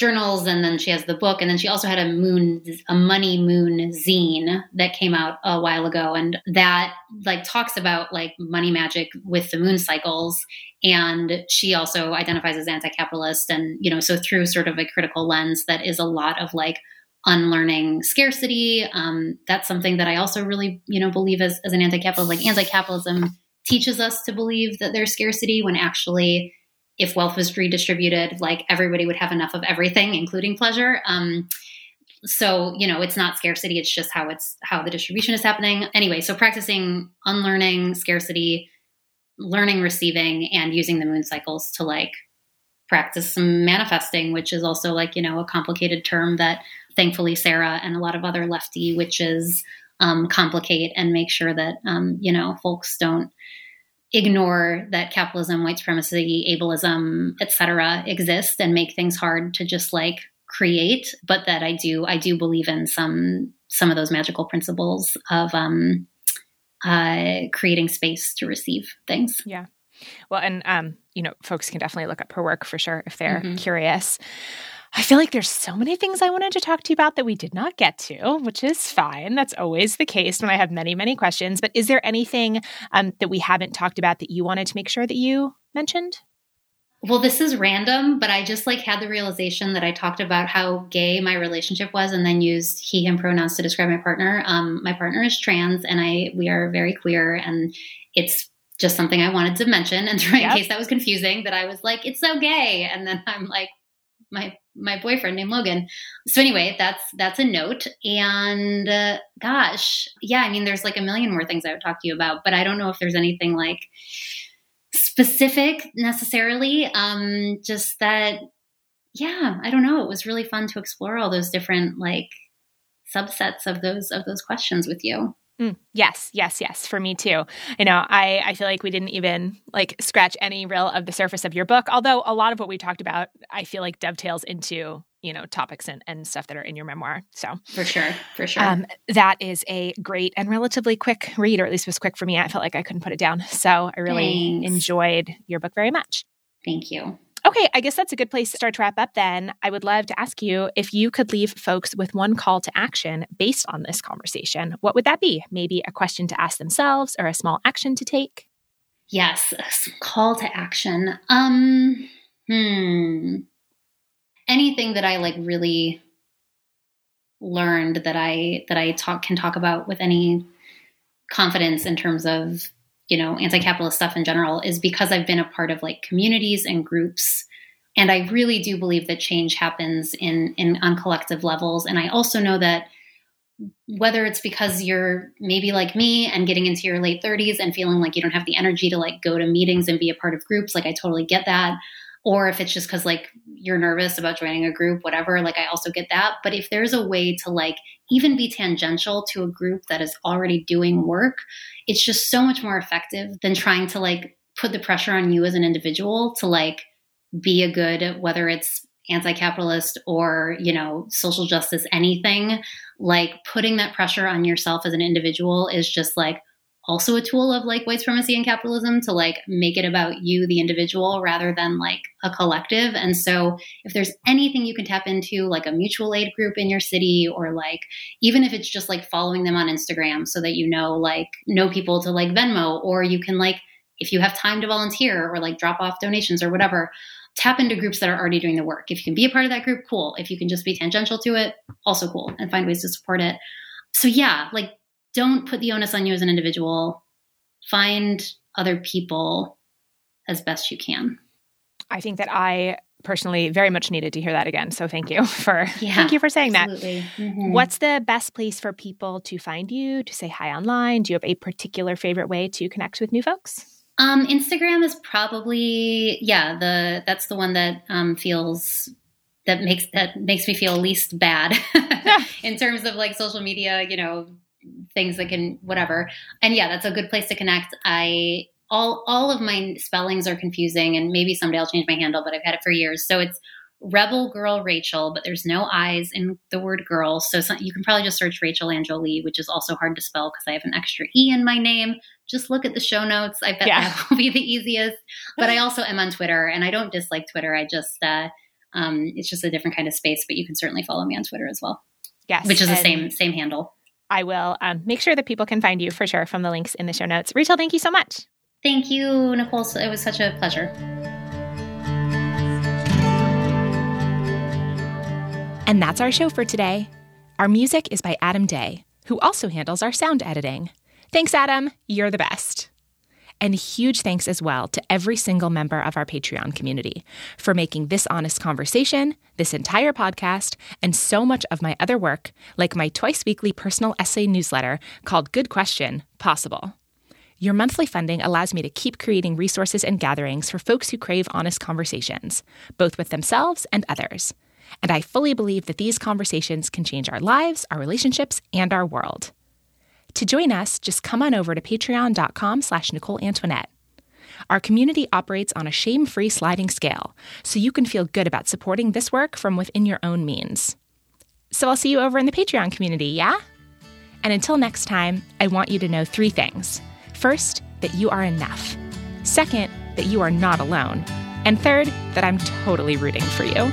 Speaker 2: journals and then she has the book and then she also had a moon a money moon zine that came out a while ago and that like talks about like money magic with the moon cycles and she also identifies as anti-capitalist and you know so through sort of a critical lens that is a lot of like unlearning scarcity um, that's something that i also really you know believe as, as an anti-capitalist like anti-capitalism teaches us to believe that there's scarcity when actually if wealth was redistributed, like everybody would have enough of everything, including pleasure. Um, so you know, it's not scarcity; it's just how it's how the distribution is happening. Anyway, so practicing unlearning scarcity, learning receiving, and using the moon cycles to like practice some manifesting, which is also like you know a complicated term that thankfully Sarah and a lot of other lefty witches um, complicate and make sure that um, you know folks don't ignore that capitalism, white supremacy, ableism, etc., exist and make things hard to just like create. But that I do, I do believe in some some of those magical principles of um, uh, creating space to receive things.
Speaker 1: Yeah. Well, and um, you know, folks can definitely look up her work for sure if they're mm-hmm. curious. I feel like there's so many things I wanted to talk to you about that we did not get to, which is fine. That's always the case when I have many, many questions. But is there anything um, that we haven't talked about that you wanted to make sure that you mentioned?
Speaker 2: Well, this is random, but I just like had the realization that I talked about how gay my relationship was, and then used he him pronouns to describe my partner. Um, my partner is trans, and I we are very queer, and it's just something I wanted to mention. And in yep. case that was confusing, that I was like, it's so gay, and then I'm like, my my boyfriend named Logan. So anyway, that's that's a note. And uh, gosh, yeah, I mean, there's like a million more things I would talk to you about, but I don't know if there's anything like specific necessarily. Um, just that, yeah, I don't know. It was really fun to explore all those different like subsets of those of those questions with you.
Speaker 1: Mm, yes, yes, yes. For me too. You know, I, I feel like we didn't even like scratch any real of the surface of your book. Although a lot of what we talked about, I feel like dovetails into you know topics and, and stuff that are in your memoir. So
Speaker 2: for sure, for sure. Um,
Speaker 1: that is a great and relatively quick read, or at least was quick for me. I felt like I couldn't put it down. So I really Thanks. enjoyed your book very much.
Speaker 2: Thank you.
Speaker 1: Okay, I guess that's a good place to start to wrap up then. I would love to ask you if you could leave folks with one call to action based on this conversation. What would that be? Maybe a question to ask themselves or a small action to take?
Speaker 2: Yes, call to action. Um hmm. Anything that I like really learned that I that I talk can talk about with any confidence in terms of you know anti-capitalist stuff in general is because I've been a part of like communities and groups. And I really do believe that change happens in in on collective levels. And I also know that whether it's because you're maybe like me and getting into your late 30s and feeling like you don't have the energy to like go to meetings and be a part of groups like I totally get that or if it's just because like you're nervous about joining a group whatever like i also get that. But if there's a way to like even be tangential to a group that is already doing work it's just so much more effective than trying to like put the pressure on you as an individual to like be a good whether it's anti-capitalist or you know social justice anything like putting that pressure on yourself as an individual is just like also a tool of like white supremacy and capitalism to like make it about you, the individual, rather than like a collective. And so, if there's anything you can tap into, like a mutual aid group in your city, or like even if it's just like following them on Instagram so that you know, like, know people to like Venmo, or you can like, if you have time to volunteer or like drop off donations or whatever, tap into groups that are already doing the work. If you can be a part of that group, cool. If you can just be tangential to it, also cool, and find ways to support it. So, yeah, like don't put the onus on you as an individual. Find other people as best you can.
Speaker 1: I think that I personally very much needed to hear that again. So thank you for yeah, thank you for saying absolutely. that. Mm-hmm. What's the best place for people to find you, to say hi online? Do you have a particular favorite way to connect with new folks?
Speaker 2: Um, Instagram is probably yeah the that's the one that um, feels that makes that makes me feel least bad in terms of like social media. You know, things that can whatever. And yeah, that's a good place to connect. I all all of my spellings are confusing, and maybe someday I'll change my handle, but I've had it for years. So it's Rebel Girl Raechel, but there's no I's in the word girl. So you can probably just search Raechel Anne Jolie, which is also hard to spell because I have an extra E in my name. Just look at the show notes. I bet yeah. that will be the easiest. But I also am on Twitter, and I don't dislike Twitter. I just, uh, um, it's just a different kind of space, but you can certainly follow me on Twitter as well.
Speaker 1: Yes.
Speaker 2: Which is the same, same handle.
Speaker 1: I will um, make sure that people can find you for sure from the links in the show notes. Raechel, thank you so much.
Speaker 2: Thank you, Nicole. It was such a pleasure.
Speaker 1: And that's our show for today. Our music is by Adam Day, who also handles our sound editing. Thanks, Adam. You're the best. And huge thanks as well to every single member of our Patreon community for making this honest conversation, this entire podcast, and so much of my other work, like my twice weekly personal essay newsletter called Good Question, possible. Your monthly funding allows me to keep creating resources and gatherings for folks who crave honest conversations, both with themselves and others. And I fully believe that these conversations can change our lives, our relationships, and our world. To join us, just come on over to patreon.com slash Nicole Antoinette. Our community operates on a shame free sliding scale, so you can feel good about supporting this work from within your own means. So I'll see you over in the Patreon community, yeah? And until next time, I want you to know three things. First, that you are enough. Second, that you are not alone. And third, that I'm totally rooting for you.